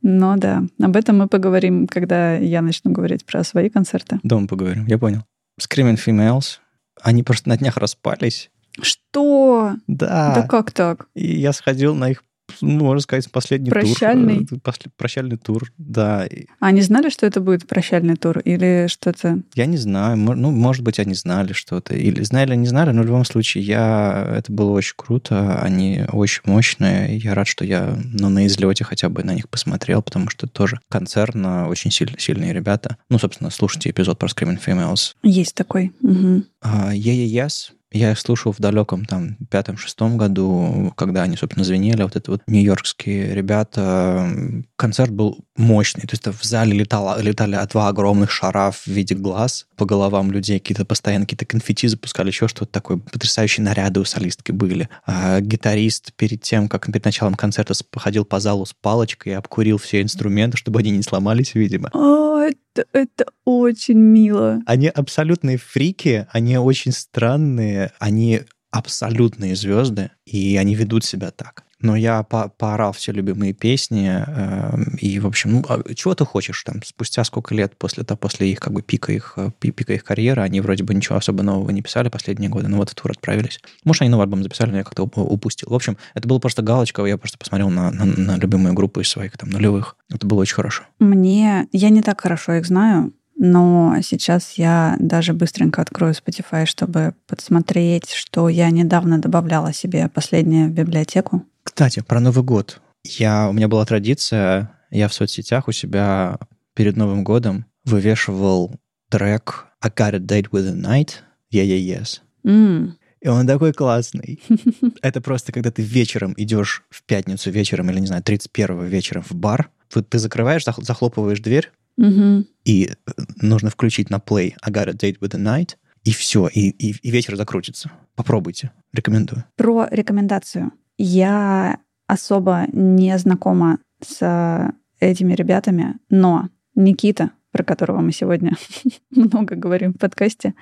Но да, об этом мы поговорим, когда я начну говорить про свои концерты. Дома поговорим, я понял. Screaming Females, они просто на днях распались. Что? Да. Да как так? И я сходил на их ну, можно сказать, последний прощальный. тур. Прощальный? прощальный тур, да. А они знали, что это будет прощальный тур или что-то? Я не знаю. Ну, может быть, они знали что-то. Или знали, не знали, но в любом случае я... это было очень круто. Они очень мощные. Я рад, что я ну, на излете хотя бы на них посмотрел, потому что тоже концерн, очень сильно, сильные ребята. Ну, собственно, слушайте эпизод про Screaming Females. Есть такой. Угу. Uh, yeah, yeah, yes. Я их слушал в далеком там пятом-шестом году, когда они, собственно, звенели. Вот это вот нью-йоркские ребята. Концерт был мощный. То есть в зале летало, летали два огромных шара в виде глаз по головам людей. Какие-то постоянно какие-то конфетти запускали, еще что-то такое. Потрясающие наряды у солистки были. А гитарист перед тем, как перед началом концерта походил по залу с палочкой и обкурил все инструменты, чтобы они не сломались, видимо. О, это, это очень мило. Они абсолютные фрики, они очень странные, они абсолютные звезды, и они ведут себя так. Но я по поорал все любимые песни, э, и, в общем, ну, а чего ты хочешь там? Спустя сколько лет после, то, после их, как бы, пика их, э, пика их карьеры, они вроде бы ничего особо нового не писали последние годы, но вот в тур отправились. Может, они новый альбом записали, но я как-то упустил. В общем, это было просто галочка, я просто посмотрел на, на, на любимую группу из своих там нулевых. Это было очень хорошо. Мне... Я не так хорошо их знаю, но сейчас я даже быстренько открою Spotify, чтобы подсмотреть, что я недавно добавляла себе последнее библиотеку. Кстати, про Новый год. Я, у меня была традиция, я в соцсетях у себя перед Новым годом вывешивал трек I Got a Date with the Night, Yeah, Yeah, Yes. Mm. И он такой классный. Это просто, когда ты вечером идешь в пятницу вечером, или, не знаю, 31 вечером в бар, ты закрываешь, захлопываешь дверь, Угу. И э, нужно включить на play I got a date with the night, и все, и, и, и вечер закрутится. Попробуйте, рекомендую. Про рекомендацию. Я особо не знакома с этими ребятами, но Никита, про которого мы сегодня много говорим в подкасте,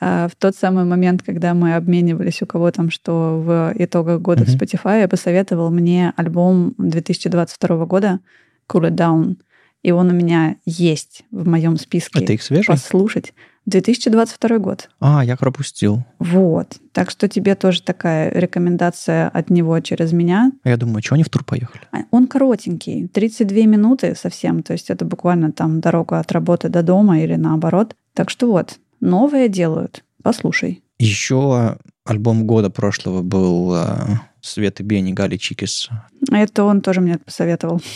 а, в тот самый момент, когда мы обменивались у кого там, что в итогах года mm-hmm. в Spotify, посоветовал мне альбом 2022 года Cool It Down — и он у меня есть в моем списке. Это их свежий? Послушать. 2022 год. А, я пропустил. Вот. Так что тебе тоже такая рекомендация от него через меня. А я думаю, что они в тур поехали? А, он коротенький, 32 минуты совсем. То есть это буквально там дорога от работы до дома или наоборот. Так что вот, новое делают. Послушай. Еще альбом года прошлого был э, Светы Бени Гали Чикис. Это он тоже мне посоветовал.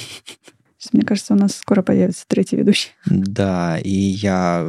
Мне кажется, у нас скоро появится третий ведущий. Да, и я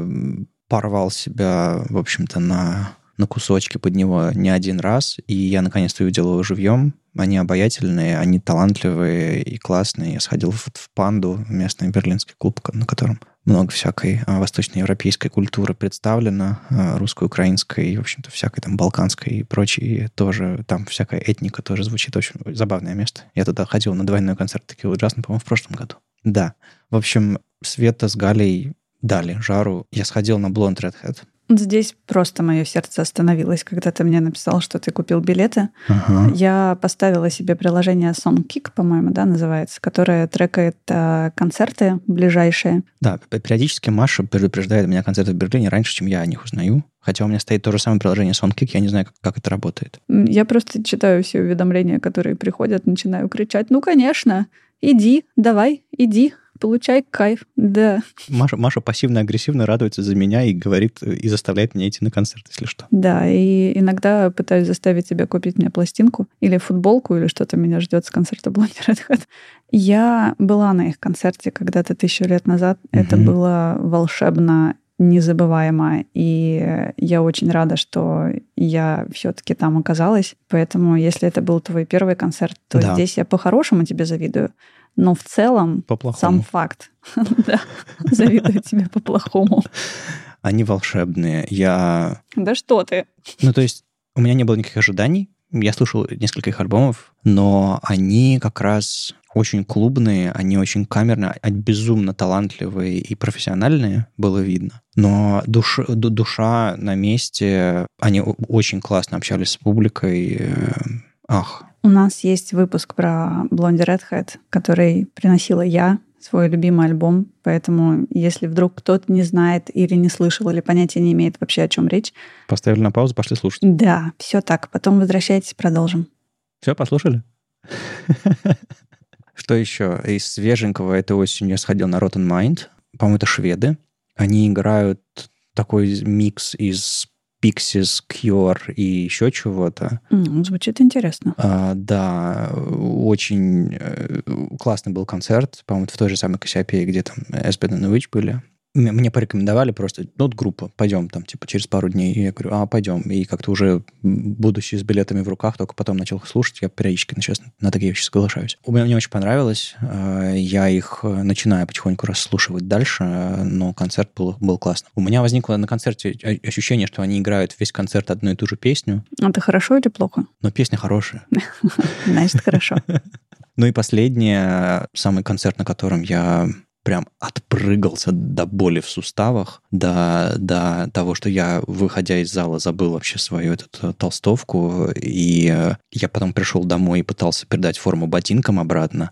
порвал себя, в общем-то, на, на кусочки под него не один раз, и я наконец-то увидел его живьем. Они обаятельные, они талантливые и классные. Я сходил в, в «Панду», местный берлинский клуб, на котором много всякой а, восточноевропейской культуры представлено, а, русско-украинской, в общем-то, всякой там балканской и прочей тоже, там всякая этника тоже звучит очень забавное место. Я туда ходил на двойной концерт такие ужасно, по-моему, в прошлом году. Да. В общем, Света с Галей дали жару. Я сходил на Blonde Redhead. Здесь просто мое сердце остановилось, когда ты мне написал, что ты купил билеты. Ага. Я поставила себе приложение SongKick, по-моему, да, называется, которое трекает э, концерты ближайшие. Да, периодически Маша предупреждает меня концерты в Берлине раньше, чем я о них узнаю. Хотя у меня стоит то же самое приложение SongKick, я не знаю, как, как это работает. Я просто читаю все уведомления, которые приходят, начинаю кричать, ну, конечно, иди, давай, иди, получай кайф, да. Маша, Маша пассивно-агрессивно радуется за меня и говорит, и заставляет меня идти на концерт, если что. Да, и иногда пытаюсь заставить тебя купить мне пластинку или футболку, или что-то меня ждет с концерта Blondie Red Я была на их концерте когда-то тысячу лет назад. Угу. Это было волшебно незабываемо. И я очень рада, что я все-таки там оказалась. Поэтому, если это был твой первый концерт, то да. здесь я по-хорошему тебе завидую. Но в целом сам факт. да, завидую тебе по-плохому. Они волшебные. Я... Да что ты? Ну, то есть у меня не было никаких ожиданий. Я слушал несколько их альбомов, но они как раз очень клубные, они очень камерные, они безумно талантливые и профессиональные, было видно. Но душ, душа на месте, они очень классно общались с публикой. Э, ах, у нас есть выпуск про Blondie Redhead, который приносила я, свой любимый альбом, поэтому если вдруг кто-то не знает или не слышал, или понятия не имеет вообще, о чем речь. Поставили на паузу, пошли слушать. Да, все так. Потом возвращайтесь, продолжим. Все, послушали? Что еще? Из свеженького этой осенью я сходил на Rotten Mind. По-моему, это шведы. Они играют такой микс из Pixies, Cure и еще чего-то. Mm, звучит интересно. А, да, очень э, классный был концерт, по-моему, в той же самой Кассиопее, где там Эспен и Witch были мне порекомендовали просто, ну, вот группа, пойдем там, типа, через пару дней. И я говорю, а, пойдем. И как-то уже, будучи с билетами в руках, только потом начал их слушать. Я периодически, честно, на такие вещи соглашаюсь. У меня мне очень понравилось. Э, я их э, начинаю потихоньку расслушивать дальше, но концерт был, был классный. У меня возникло на концерте ощущение, что они играют весь концерт одну и ту же песню. Это хорошо или плохо? Но песня хорошая. Значит, хорошо. Ну и последнее, самый концерт, на котором я прям отпрыгался до боли в суставах, до, до того, что я, выходя из зала, забыл вообще свою эту э, толстовку, и э, я потом пришел домой и пытался передать форму ботинкам обратно,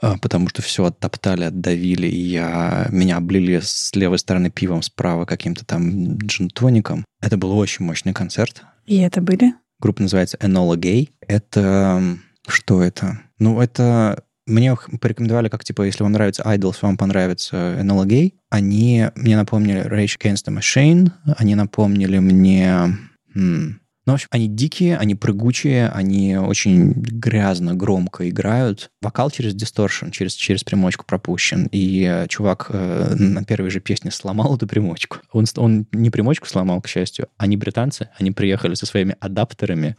а, потому что все оттоптали, отдавили, и я, меня облили с левой стороны пивом, справа каким-то там джин-тоником. Это был очень мощный концерт. И это были? Группа называется Enola Gay. Это... Что это? Ну, это мне порекомендовали, как, типа, если вам нравится Idols, вам понравится Gay. Они мне напомнили Rage Against the Machine, они напомнили мне... М- ну, в общем, они дикие, они прыгучие, они очень грязно, громко играют. Вокал через дисторшн, через, через примочку пропущен. И э, чувак э, на первой же песне сломал эту примочку. Он, он не примочку сломал, к счастью. Они британцы, они приехали со своими адаптерами,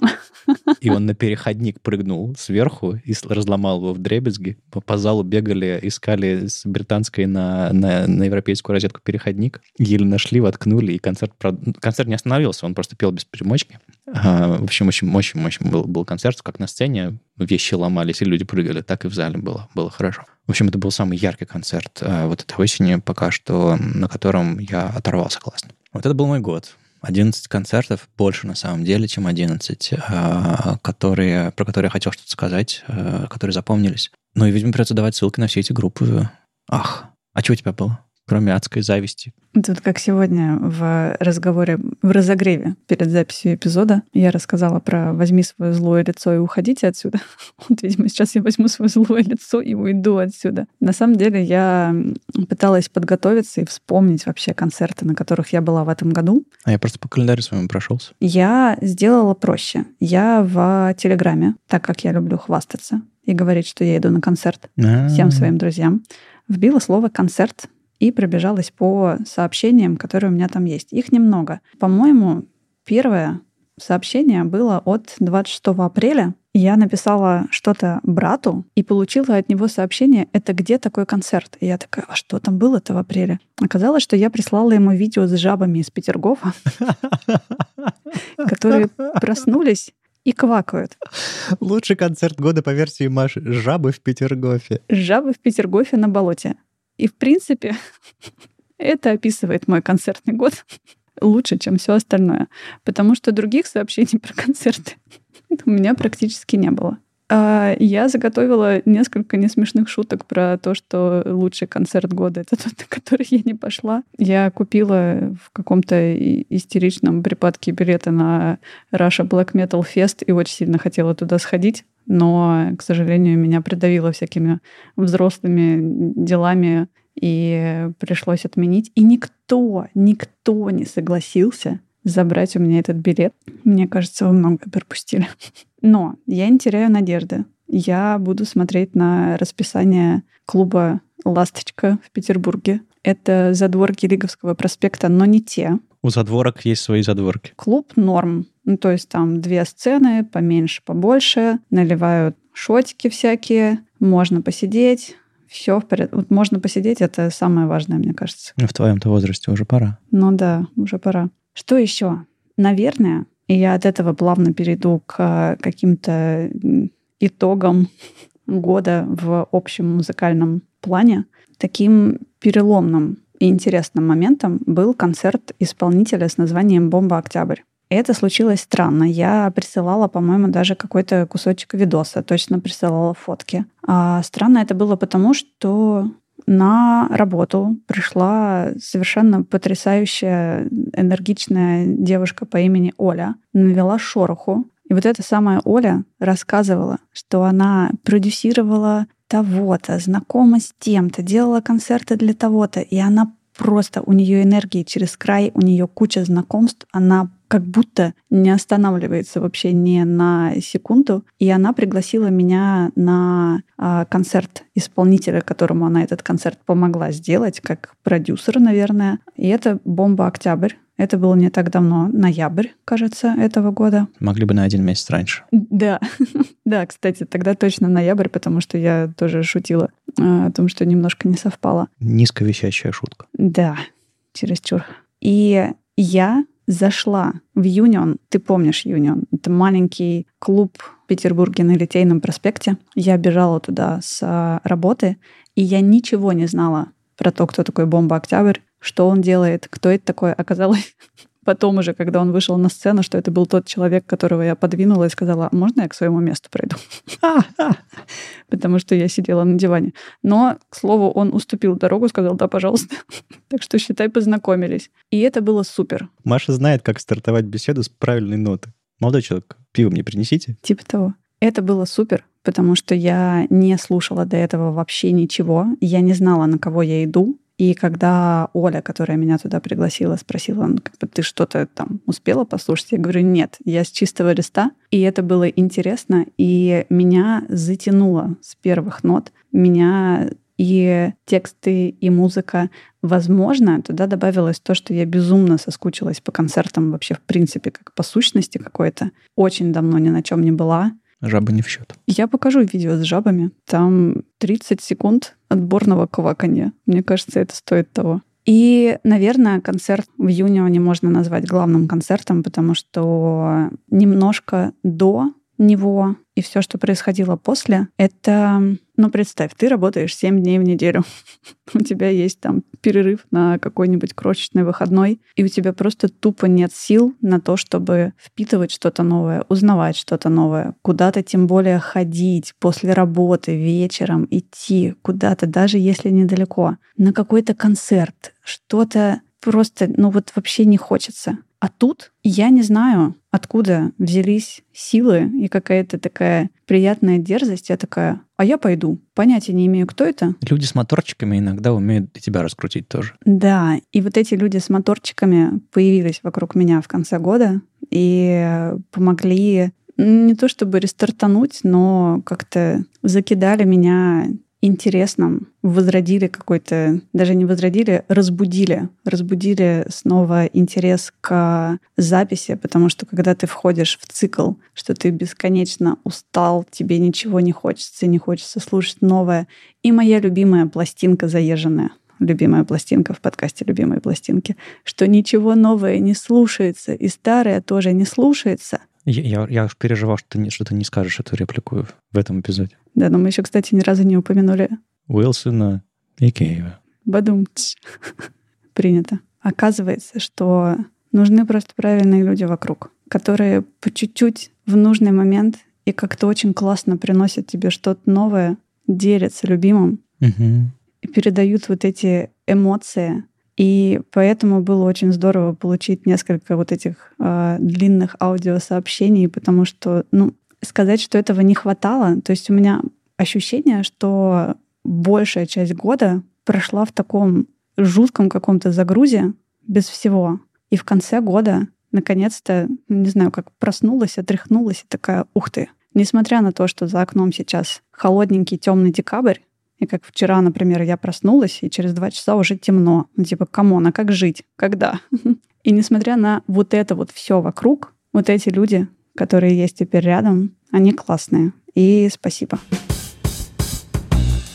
и он на переходник прыгнул сверху и разломал его в дребезги. По, по залу бегали, искали с британской на, на, на европейскую розетку переходник. Еле нашли, воткнули, и концерт, концерт не остановился, он просто пел без примочки. В общем, очень, очень, очень был, был концерт, как на сцене вещи ломались, и люди прыгали, так и в зале было, было хорошо. В общем, это был самый яркий концерт а, вот этой осени пока что, на котором я оторвался классно. Вот это был мой год. 11 концертов, больше на самом деле, чем 11, а, которые, про которые я хотел что-то сказать, а, которые запомнились. Ну и, видимо, придется давать ссылки на все эти группы. Ах, а что у тебя было? Кроме адской зависти. Тут, как сегодня в разговоре, в разогреве перед записью эпизода, я рассказала про «возьми свое злое лицо и уходите отсюда». Вот, видимо, сейчас я возьму свое злое лицо и уйду отсюда. На самом деле я пыталась подготовиться и вспомнить вообще концерты, на которых я была в этом году. А я просто по календарю с вами прошелся. Я сделала проще. Я в Телеграме, так как я люблю хвастаться и говорить, что я иду на концерт А-а-а. всем своим друзьям, вбила слово «концерт» и пробежалась по сообщениям, которые у меня там есть. Их немного. По-моему, первое сообщение было от 26 апреля, Я написала что-то брату и получила от него сообщение, это где такой концерт? И я такая, а что там было-то в апреле? Оказалось, что я прислала ему видео с жабами из Петергофа, которые проснулись и квакают. Лучший концерт года по версии Маши. Жабы в Петергофе. Жабы в Петергофе на болоте. И, в принципе, это описывает мой концертный год лучше, чем все остальное. Потому что других сообщений про концерты у меня практически не было. А, я заготовила несколько несмешных шуток про то, что лучший концерт года это тот, на который я не пошла. Я купила в каком-то истеричном припадке билеты на Russia Black Metal Fest и очень сильно хотела туда сходить, но, к сожалению, меня придавило всякими взрослыми делами и пришлось отменить. И никто, никто не согласился забрать у меня этот билет. Мне кажется, вы много пропустили. Но я не теряю надежды. Я буду смотреть на расписание клуба «Ласточка» в Петербурге. Это задворки Лиговского проспекта, но не те. У задворок есть свои задворки. Клуб норм. Ну, то есть там две сцены, поменьше, побольше. Наливают шотики всякие. Можно посидеть. Все в порядке. Вот можно посидеть, это самое важное, мне кажется. В твоем-то возрасте уже пора. Ну да, уже пора. Что еще? Наверное, и я от этого плавно перейду к каким-то итогам года в общем музыкальном плане. Таким переломным и интересным моментом был концерт исполнителя с названием «Бомба Октябрь». Это случилось странно. Я присылала, по-моему, даже какой-то кусочек видоса, точно присылала фотки. А странно это было потому, что на работу пришла совершенно потрясающая, энергичная девушка по имени Оля. Навела шороху. И вот эта самая Оля рассказывала, что она продюсировала того-то, знакома с тем-то, делала концерты для того-то, и она просто, у нее энергии через край, у нее куча знакомств, она как будто не останавливается вообще ни на секунду. И она пригласила меня на а, концерт исполнителя, которому она этот концерт помогла сделать, как продюсер, наверное. И это «Бомба Октябрь». Это было не так давно, ноябрь, кажется, этого года. Могли бы на один месяц раньше. Да, да, кстати, тогда точно ноябрь, потому что я тоже шутила а, о том, что немножко не совпало. Низковисящая шутка. Да, чересчур. И я зашла в Юнион. Ты помнишь Юнион? Это маленький клуб в Петербурге на Литейном проспекте. Я бежала туда с а, работы, и я ничего не знала про то, кто такой Бомба Октябрь, что он делает, кто это такой. Оказалось, потом уже, когда он вышел на сцену, что это был тот человек, которого я подвинула и сказала, «А можно я к своему месту пройду? Потому что я сидела на диване. Но, к слову, он уступил дорогу, сказал, да, пожалуйста. Так что, считай, познакомились. И это было супер. Маша знает, как стартовать беседу с правильной ноты. Молодой человек, пиво мне принесите. Типа того. Это было супер, потому что я не слушала до этого вообще ничего. Я не знала, на кого я иду. И когда Оля, которая меня туда пригласила, спросила, ну, как бы ты что-то там успела послушать, я говорю, нет, я с чистого листа. И это было интересно, и меня затянуло с первых нот. Меня и тексты, и музыка. Возможно, туда добавилось то, что я безумно соскучилась по концертам вообще в принципе, как по сущности какой-то. Очень давно ни на чем не была. Жабы не в счет. Я покажу видео с жабами. Там 30 секунд отборного кваканья. Мне кажется, это стоит того. И, наверное, концерт в Юнионе можно назвать главным концертом, потому что немножко до него и все, что происходило после, это, ну, представь, ты работаешь 7 дней в неделю. у тебя есть там перерыв на какой-нибудь крошечный выходной, и у тебя просто тупо нет сил на то, чтобы впитывать что-то новое, узнавать что-то новое, куда-то тем более ходить после работы вечером, идти куда-то, даже если недалеко, на какой-то концерт, что-то просто, ну вот вообще не хочется. А тут я не знаю, откуда взялись силы и какая-то такая приятная дерзость. Я такая, а я пойду. Понятия не имею, кто это. Люди с моторчиками иногда умеют и тебя раскрутить тоже. Да, и вот эти люди с моторчиками появились вокруг меня в конце года и помогли не то чтобы рестартануть, но как-то закидали меня интересном возродили какой-то, даже не возродили, разбудили, разбудили снова интерес к записи, потому что когда ты входишь в цикл, что ты бесконечно устал, тебе ничего не хочется, не хочется слушать новое. И моя любимая пластинка заезженная любимая пластинка в подкасте «Любимые пластинки», что ничего новое не слушается, и старое тоже не слушается. Я, я, я уж переживал, что ты, не, что ты не скажешь эту реплику в этом эпизоде. Да, но мы еще, кстати, ни разу не упомянули Уилсона и Кейва. Бадумц. Принято. Оказывается, что нужны просто правильные люди вокруг, которые по чуть-чуть в нужный момент и как-то очень классно приносят тебе что-то новое, делятся любимым Угу. и передают вот эти эмоции. И поэтому было очень здорово получить несколько вот этих э, длинных аудиосообщений, потому что, ну, сказать, что этого не хватало, то есть у меня ощущение, что большая часть года прошла в таком жутком каком-то загрузе без всего. И в конце года, наконец-то, не знаю, как проснулась, отряхнулась и такая, ух ты. Несмотря на то, что за окном сейчас холодненький темный декабрь, и как вчера, например, я проснулась, и через два часа уже темно. Ну, типа, come on, а как жить? Когда? И несмотря на вот это вот все вокруг, вот эти люди, которые есть теперь рядом, они классные. И спасибо.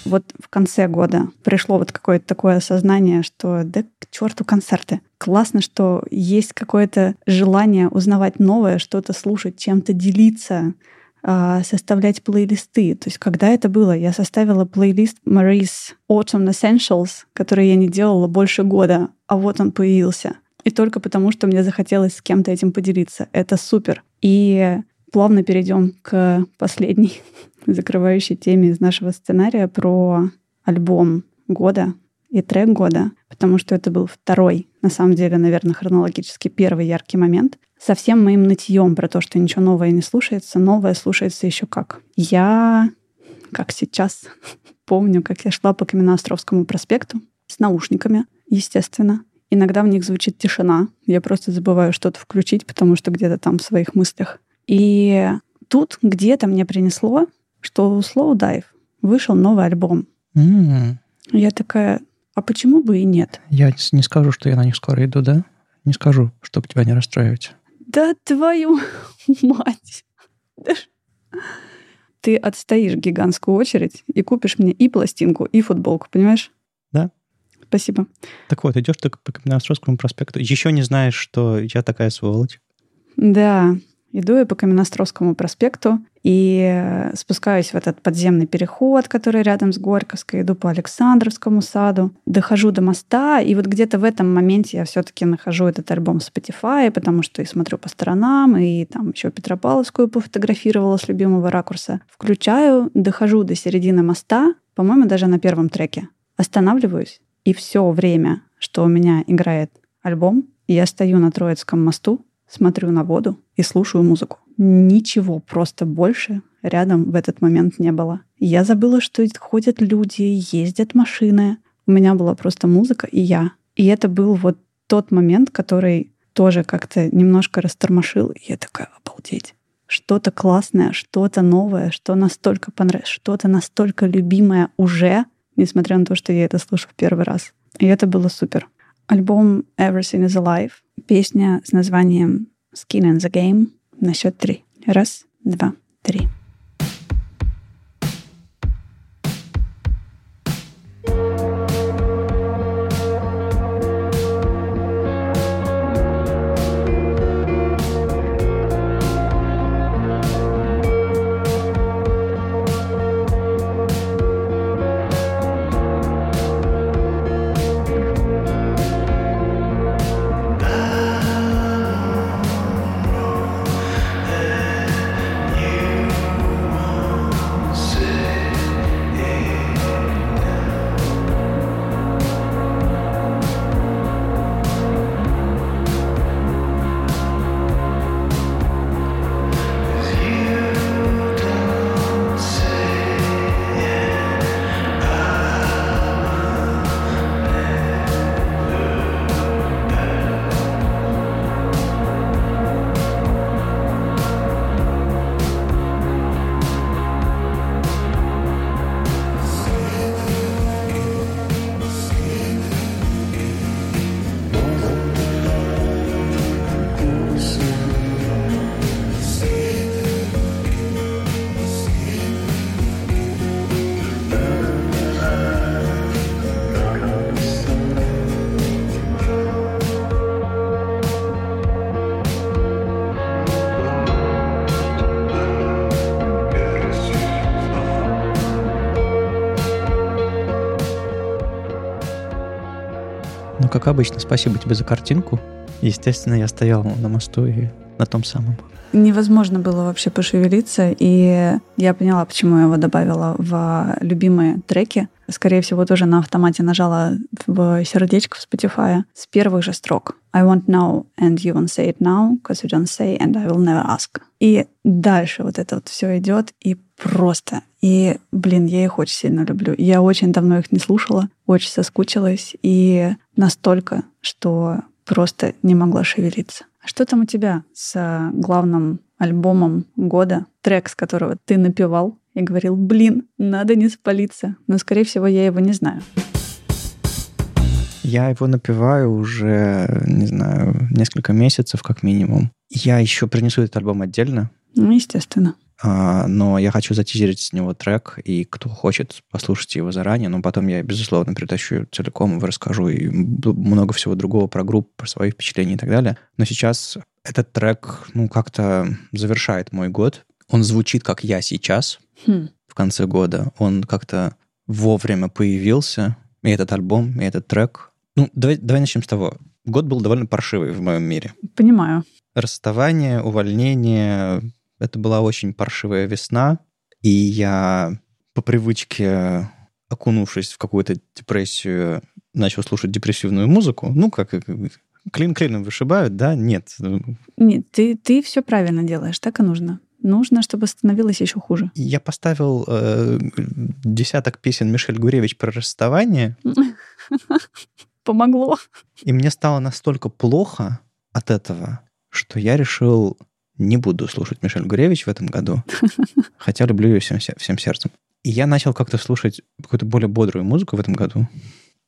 Вот в конце года пришло вот какое-то такое осознание, что да к черту концерты. Классно, что есть какое-то желание узнавать новое, что-то слушать, чем-то делиться, составлять плейлисты. То есть когда это было? Я составила плейлист Marie's Autumn Essentials, который я не делала больше года, а вот он появился. И только потому, что мне захотелось с кем-то этим поделиться. Это супер. И плавно перейдем к последней закрывающей теме из нашего сценария про альбом года и трек года, потому что это был второй, на самом деле, наверное, хронологически первый яркий момент. Со всем моим нытьем про то, что ничего новое не слушается, новое слушается еще как. Я, как сейчас, помню, как я шла по Каменноостровскому проспекту с наушниками, естественно. Иногда в них звучит тишина. Я просто забываю что-то включить, потому что где-то там в своих мыслях. И тут где-то мне принесло, что у Slow Dive вышел новый альбом. М, Я такая, а почему бы и нет? Я не скажу, что я на них скоро иду, да? Не скажу, чтобы тебя не расстраивать. Да твою мать! Ты отстоишь гигантскую очередь и купишь мне и пластинку, и футболку, понимаешь? Да. Спасибо. Так вот, идешь ты по Каменноостровскому проспекту, еще не знаешь, что я такая сволочь. Да, иду я по Каменноостровскому проспекту и э, спускаюсь в этот подземный переход, который рядом с Горьковской, иду по Александровскому саду, дохожу до моста, и вот где-то в этом моменте я все-таки нахожу этот альбом в Spotify, потому что и смотрю по сторонам, и там еще Петропавловскую пофотографировала с любимого ракурса. Включаю, дохожу до середины моста, по-моему, даже на первом треке. Останавливаюсь, и все время, что у меня играет альбом, я стою на Троицком мосту, смотрю на воду и слушаю музыку. Ничего просто больше рядом в этот момент не было. Я забыла, что ходят люди, ездят машины. У меня была просто музыка и я. И это был вот тот момент, который тоже как-то немножко растормошил. И я такая, обалдеть. Что-то классное, что-то новое, что настолько понравилось, что-то настолько любимое уже, несмотря на то, что я это слышу в первый раз. И это было супер. Альбом Everything is Alive. Песня с названием Skin in the Game на счет три. Раз, два, три. Обычно, спасибо тебе за картинку. Естественно, я стоял на мосту и на том самом. Невозможно было вообще пошевелиться, и я поняла, почему я его добавила в любимые треки. Скорее всего, тоже на автомате нажала в сердечко в Spotify с первых же строк. I want now, and you won't say it now, because you don't say, and I will never ask. И дальше вот это вот все идет, и просто. И, блин, я их очень сильно люблю. Я очень давно их не слушала, очень соскучилась, и настолько, что просто не могла шевелиться. А что там у тебя с а, главным альбомом года, трек, с которого ты напевал и говорил, блин, надо не спалиться. Но, скорее всего, я его не знаю. Я его напеваю уже, не знаю, несколько месяцев как минимум. Я еще принесу этот альбом отдельно. Ну, естественно. А, но я хочу затизерить с него трек, и кто хочет, послушайте его заранее, но потом я, безусловно, притащу целиком, и расскажу и много всего другого про группу, про свои впечатления и так далее. Но сейчас этот трек, ну, как-то завершает мой год. Он звучит, как я сейчас, хм. в конце года. Он как-то вовремя появился, и этот альбом, и этот трек. Ну, давай, давай начнем с того. Год был довольно паршивый в моем мире. Понимаю. Расставание, увольнение, это была очень паршивая весна, и я по привычке, окунувшись в какую-то депрессию, начал слушать депрессивную музыку. Ну, как клин клином вышибают, да? Нет. Нет, ты, ты все правильно делаешь, так и нужно. Нужно, чтобы становилось еще хуже. Я поставил э, десяток песен Мишель Гуревич про расставание. Помогло. И мне стало настолько плохо от этого, что я решил не буду слушать Мишель Гуревич в этом году, хотя люблю ее всем, всем сердцем. И я начал как-то слушать какую-то более бодрую музыку в этом году.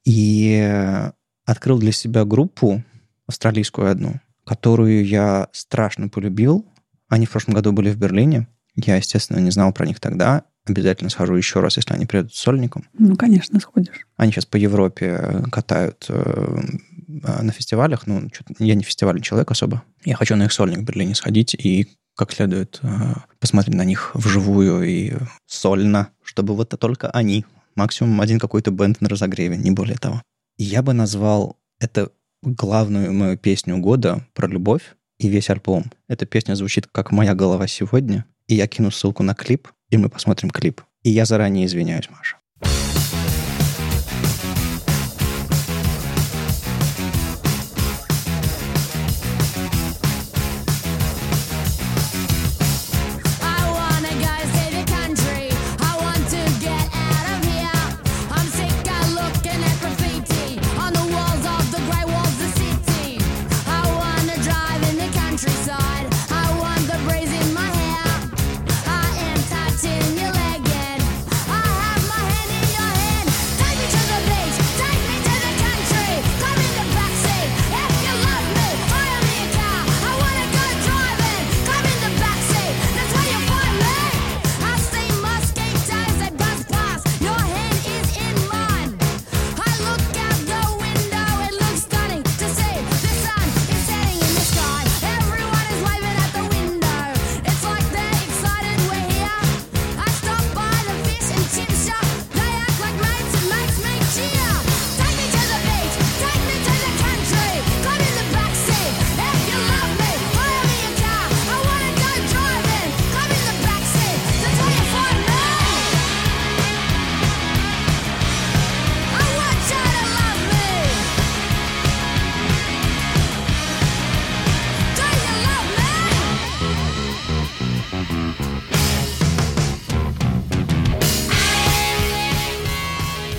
И открыл для себя группу, австралийскую одну, которую я страшно полюбил. Они в прошлом году были в Берлине. Я, естественно, не знал про них тогда. Обязательно схожу еще раз, если они приедут с сольником. Ну, конечно, сходишь. Они сейчас по Европе катают э, на фестивалях, ну, я не фестивальный человек особо. Я хочу на их сольник в Берлине сходить и как следует э, посмотреть на них вживую и сольно, чтобы вот только они. Максимум один какой-то бенд на разогреве, не более того. Я бы назвал это главную мою песню года про любовь и весь альбом. Эта песня звучит как «Моя голова сегодня», и я кину ссылку на клип, и мы посмотрим клип. И я заранее извиняюсь, Маша.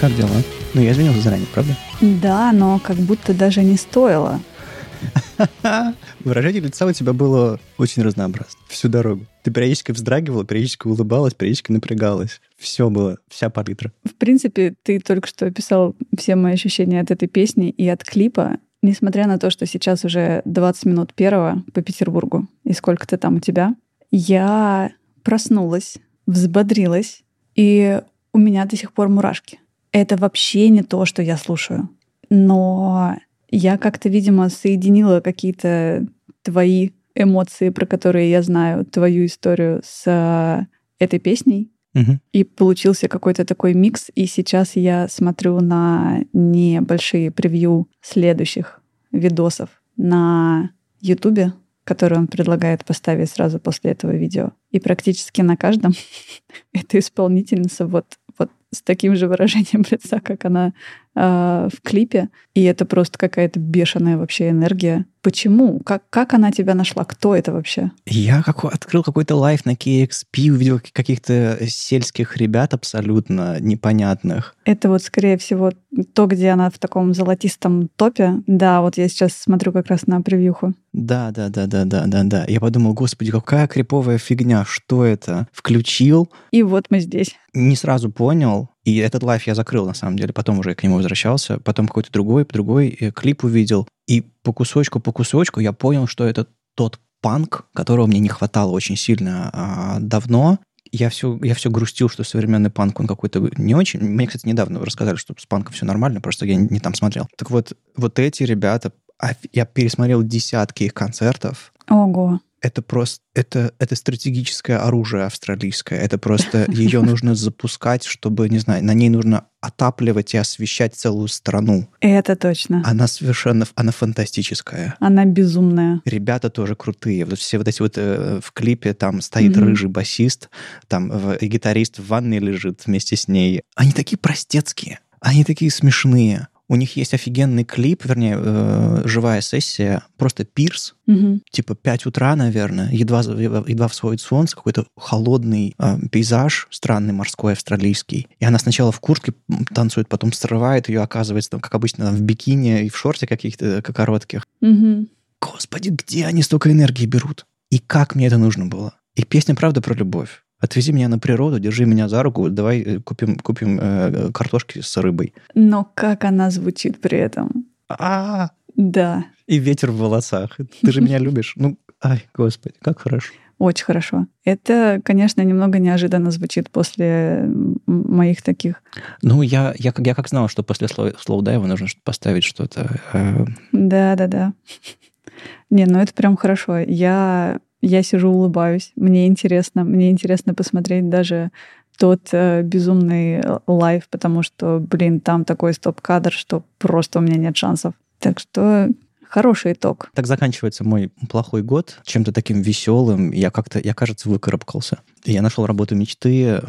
Как дела? Ну, я извинился заранее, правда? Да, но как будто даже не стоило. Выражение лица у тебя было очень разнообразно всю дорогу. Ты периодически вздрагивала, периодически улыбалась, периодически напрягалась. Все было, вся палитра. В принципе, ты только что описал все мои ощущения от этой песни и от клипа. Несмотря на то, что сейчас уже 20 минут первого по Петербургу, и сколько-то там у тебя, я проснулась, взбодрилась, и у меня до сих пор мурашки это вообще не то, что я слушаю. Но я как-то, видимо, соединила какие-то твои эмоции, про которые я знаю, твою историю с этой песней. Мгм. И получился какой-то такой микс. И сейчас я смотрю на небольшие превью следующих видосов на Ютубе, которые он предлагает поставить сразу после этого видео. И практически на каждом эта исполнительница вот, вот с таким же выражением лица, как она э, в клипе. И это просто какая-то бешеная вообще энергия. Почему? Как, как она тебя нашла? Кто это вообще? Я как, открыл какой-то лайф на KXP, увидел каких-то сельских ребят абсолютно непонятных. Это вот, скорее всего, то, где она в таком золотистом топе. Да, вот я сейчас смотрю как раз на превьюху. Да, да, да, да, да, да, да. Я подумал, господи, какая криповая фигня, что это? Включил, И вот мы здесь. не сразу понял, и этот лайф я закрыл, на самом деле. Потом уже к нему возвращался. Потом какой-то другой, другой э, клип увидел. И по кусочку, по кусочку я понял, что это тот панк, которого мне не хватало очень сильно а, давно. Я все, я все грустил, что современный панк, он какой-то не очень... Мне, кстати, недавно рассказали, что с панком все нормально, просто я не, там смотрел. Так вот, вот эти ребята... оф- Я пересмотрел десятки их концертов. Ого. Это просто... Это, это стратегическое оружие австралийское. Это просто... Ее нужно запускать, чтобы, не знаю, на ней нужно отапливать и освещать целую страну. Это точно. Она совершенно... Она фантастическая. Она безумная. Ребята тоже крутые. Вот все вот эти вот э, в клипе там стоит Мгм. рыжий басист, там и гитарист в ванной лежит вместе с ней. Они такие простецкие, они такие смешные. У них есть офигенный клип, вернее, э, живая сессия, просто пирс, Мгм. типа 5 утра, наверное, едва, едва всходит солнце, какой-то холодный э, пейзаж, странный морской, австралийский. И она сначала в куртке танцует, потом срывает ее, оказывается, там, как обычно, в бикини и в шорте каких-то э, коротких. Мгм. Господи, где они столько энергии берут? И как мне это нужно было? И песня, правда, про любовь. Отвези меня на природу, держи меня за руку, давай э, купим, купим э, картошки с рыбой. Но как она звучит при этом? А, Да, и ветер в волосах. Ты же меня любишь. Ну, ай, господи, как хорошо. очень хорошо. Это, конечно, немного неожиданно звучит после моих таких. Ну, я, я, как- я как знал, что после Slow- Slowdive 'а нужно поставить что-то. э, Да-да-да. Не, ну это прям хорошо. Я, я сижу, улыбаюсь. Мне интересно. Мне интересно посмотреть даже тот э, безумный э, live, потому что, блин, там такой стоп-кадр, что просто у меня нет шансов. Так что хороший итог. Так заканчивается мой плохой год чем-то таким веселым. Я как-то, я, кажется, выкарабкался. Я нашел работу мечты,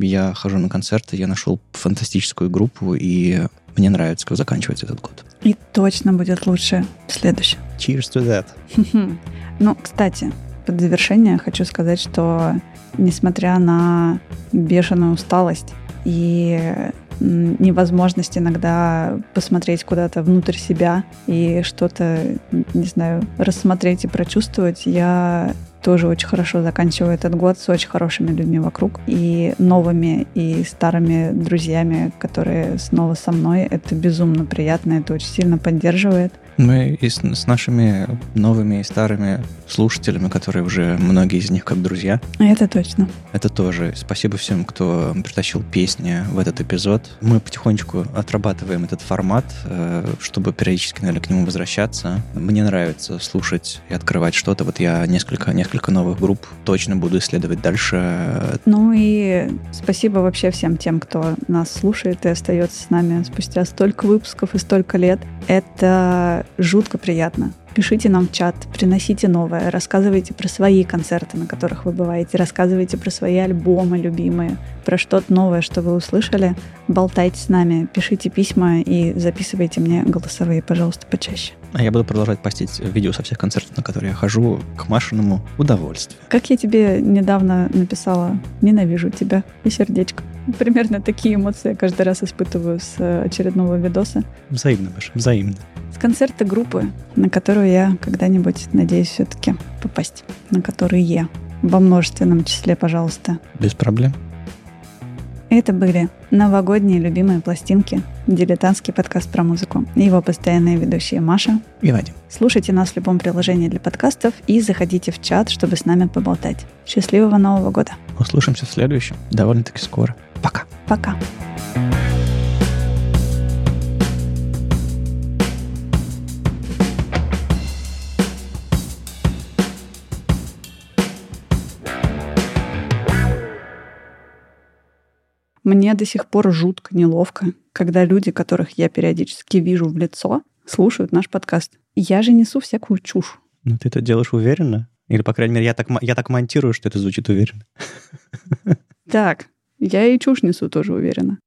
я хожу на концерты, я нашел фантастическую группу, и мне нравится, как заканчивается этот год. И точно будет лучше в следующем. Cheers to that. Ну, кстати, под завершение хочу сказать, что несмотря на бешеную усталость и невозможность иногда посмотреть куда-то внутрь себя и что-то, не знаю, рассмотреть и прочувствовать, я тоже очень хорошо заканчиваю этот год с очень хорошими людьми вокруг и новыми и старыми друзьями, которые снова со мной. Это безумно приятно, это очень сильно поддерживает. Мы и с, с нашими новыми и старыми слушателями, которые уже многие из них как друзья, Это точно. это тоже спасибо всем, кто притащил песни в этот эпизод. Мы потихонечку отрабатываем этот формат, э, чтобы периодически, наверное, к нему возвращаться. Мне нравится слушать и открывать что-то. Вот я несколько, несколько новых групп точно буду исследовать дальше. Ну и спасибо вообще всем тем, кто нас слушает и остается с нами спустя столько выпусков и столько лет. Это жутко приятно. Пишите нам в чат, приносите новое, рассказывайте про свои концерты, на которых вы бываете, рассказывайте про свои альбомы любимые, про что-то новое, что вы услышали. Болтайте с нами, пишите письма и записывайте мне голосовые, пожалуйста, почаще. А я буду продолжать постить видео со всех концертов, на которые я хожу, к Машиному удовольствию. Как я тебе недавно написала «Ненавижу тебя» и сердечко. Примерно такие эмоции я каждый раз испытываю с э, очередного видоса. Взаимно, Маша, взаимно. С концерта группы, на которую я когда-нибудь надеюсь все-таки попасть. На которые во множественном числе, пожалуйста. Без проблем. Это были новогодние любимые пластинки, дилетантский подкаст про музыку. Его постоянные ведущие Маша. И Вадим. Слушайте нас в любом приложении для подкастов и заходите в чат, чтобы с нами поболтать. Счастливого Нового года. Услышимся в следующем, довольно-таки скоро. Пока. Пока. Мне до сих пор жутко неловко, когда люди, которых я периодически вижу в лицо, слушают наш подкаст. Я же несу всякую чушь. Ну, ты это делаешь уверенно? Или, по крайней мере, я так, я так монтирую, что это звучит уверенно. Так, я и чушь несу тоже уверенно.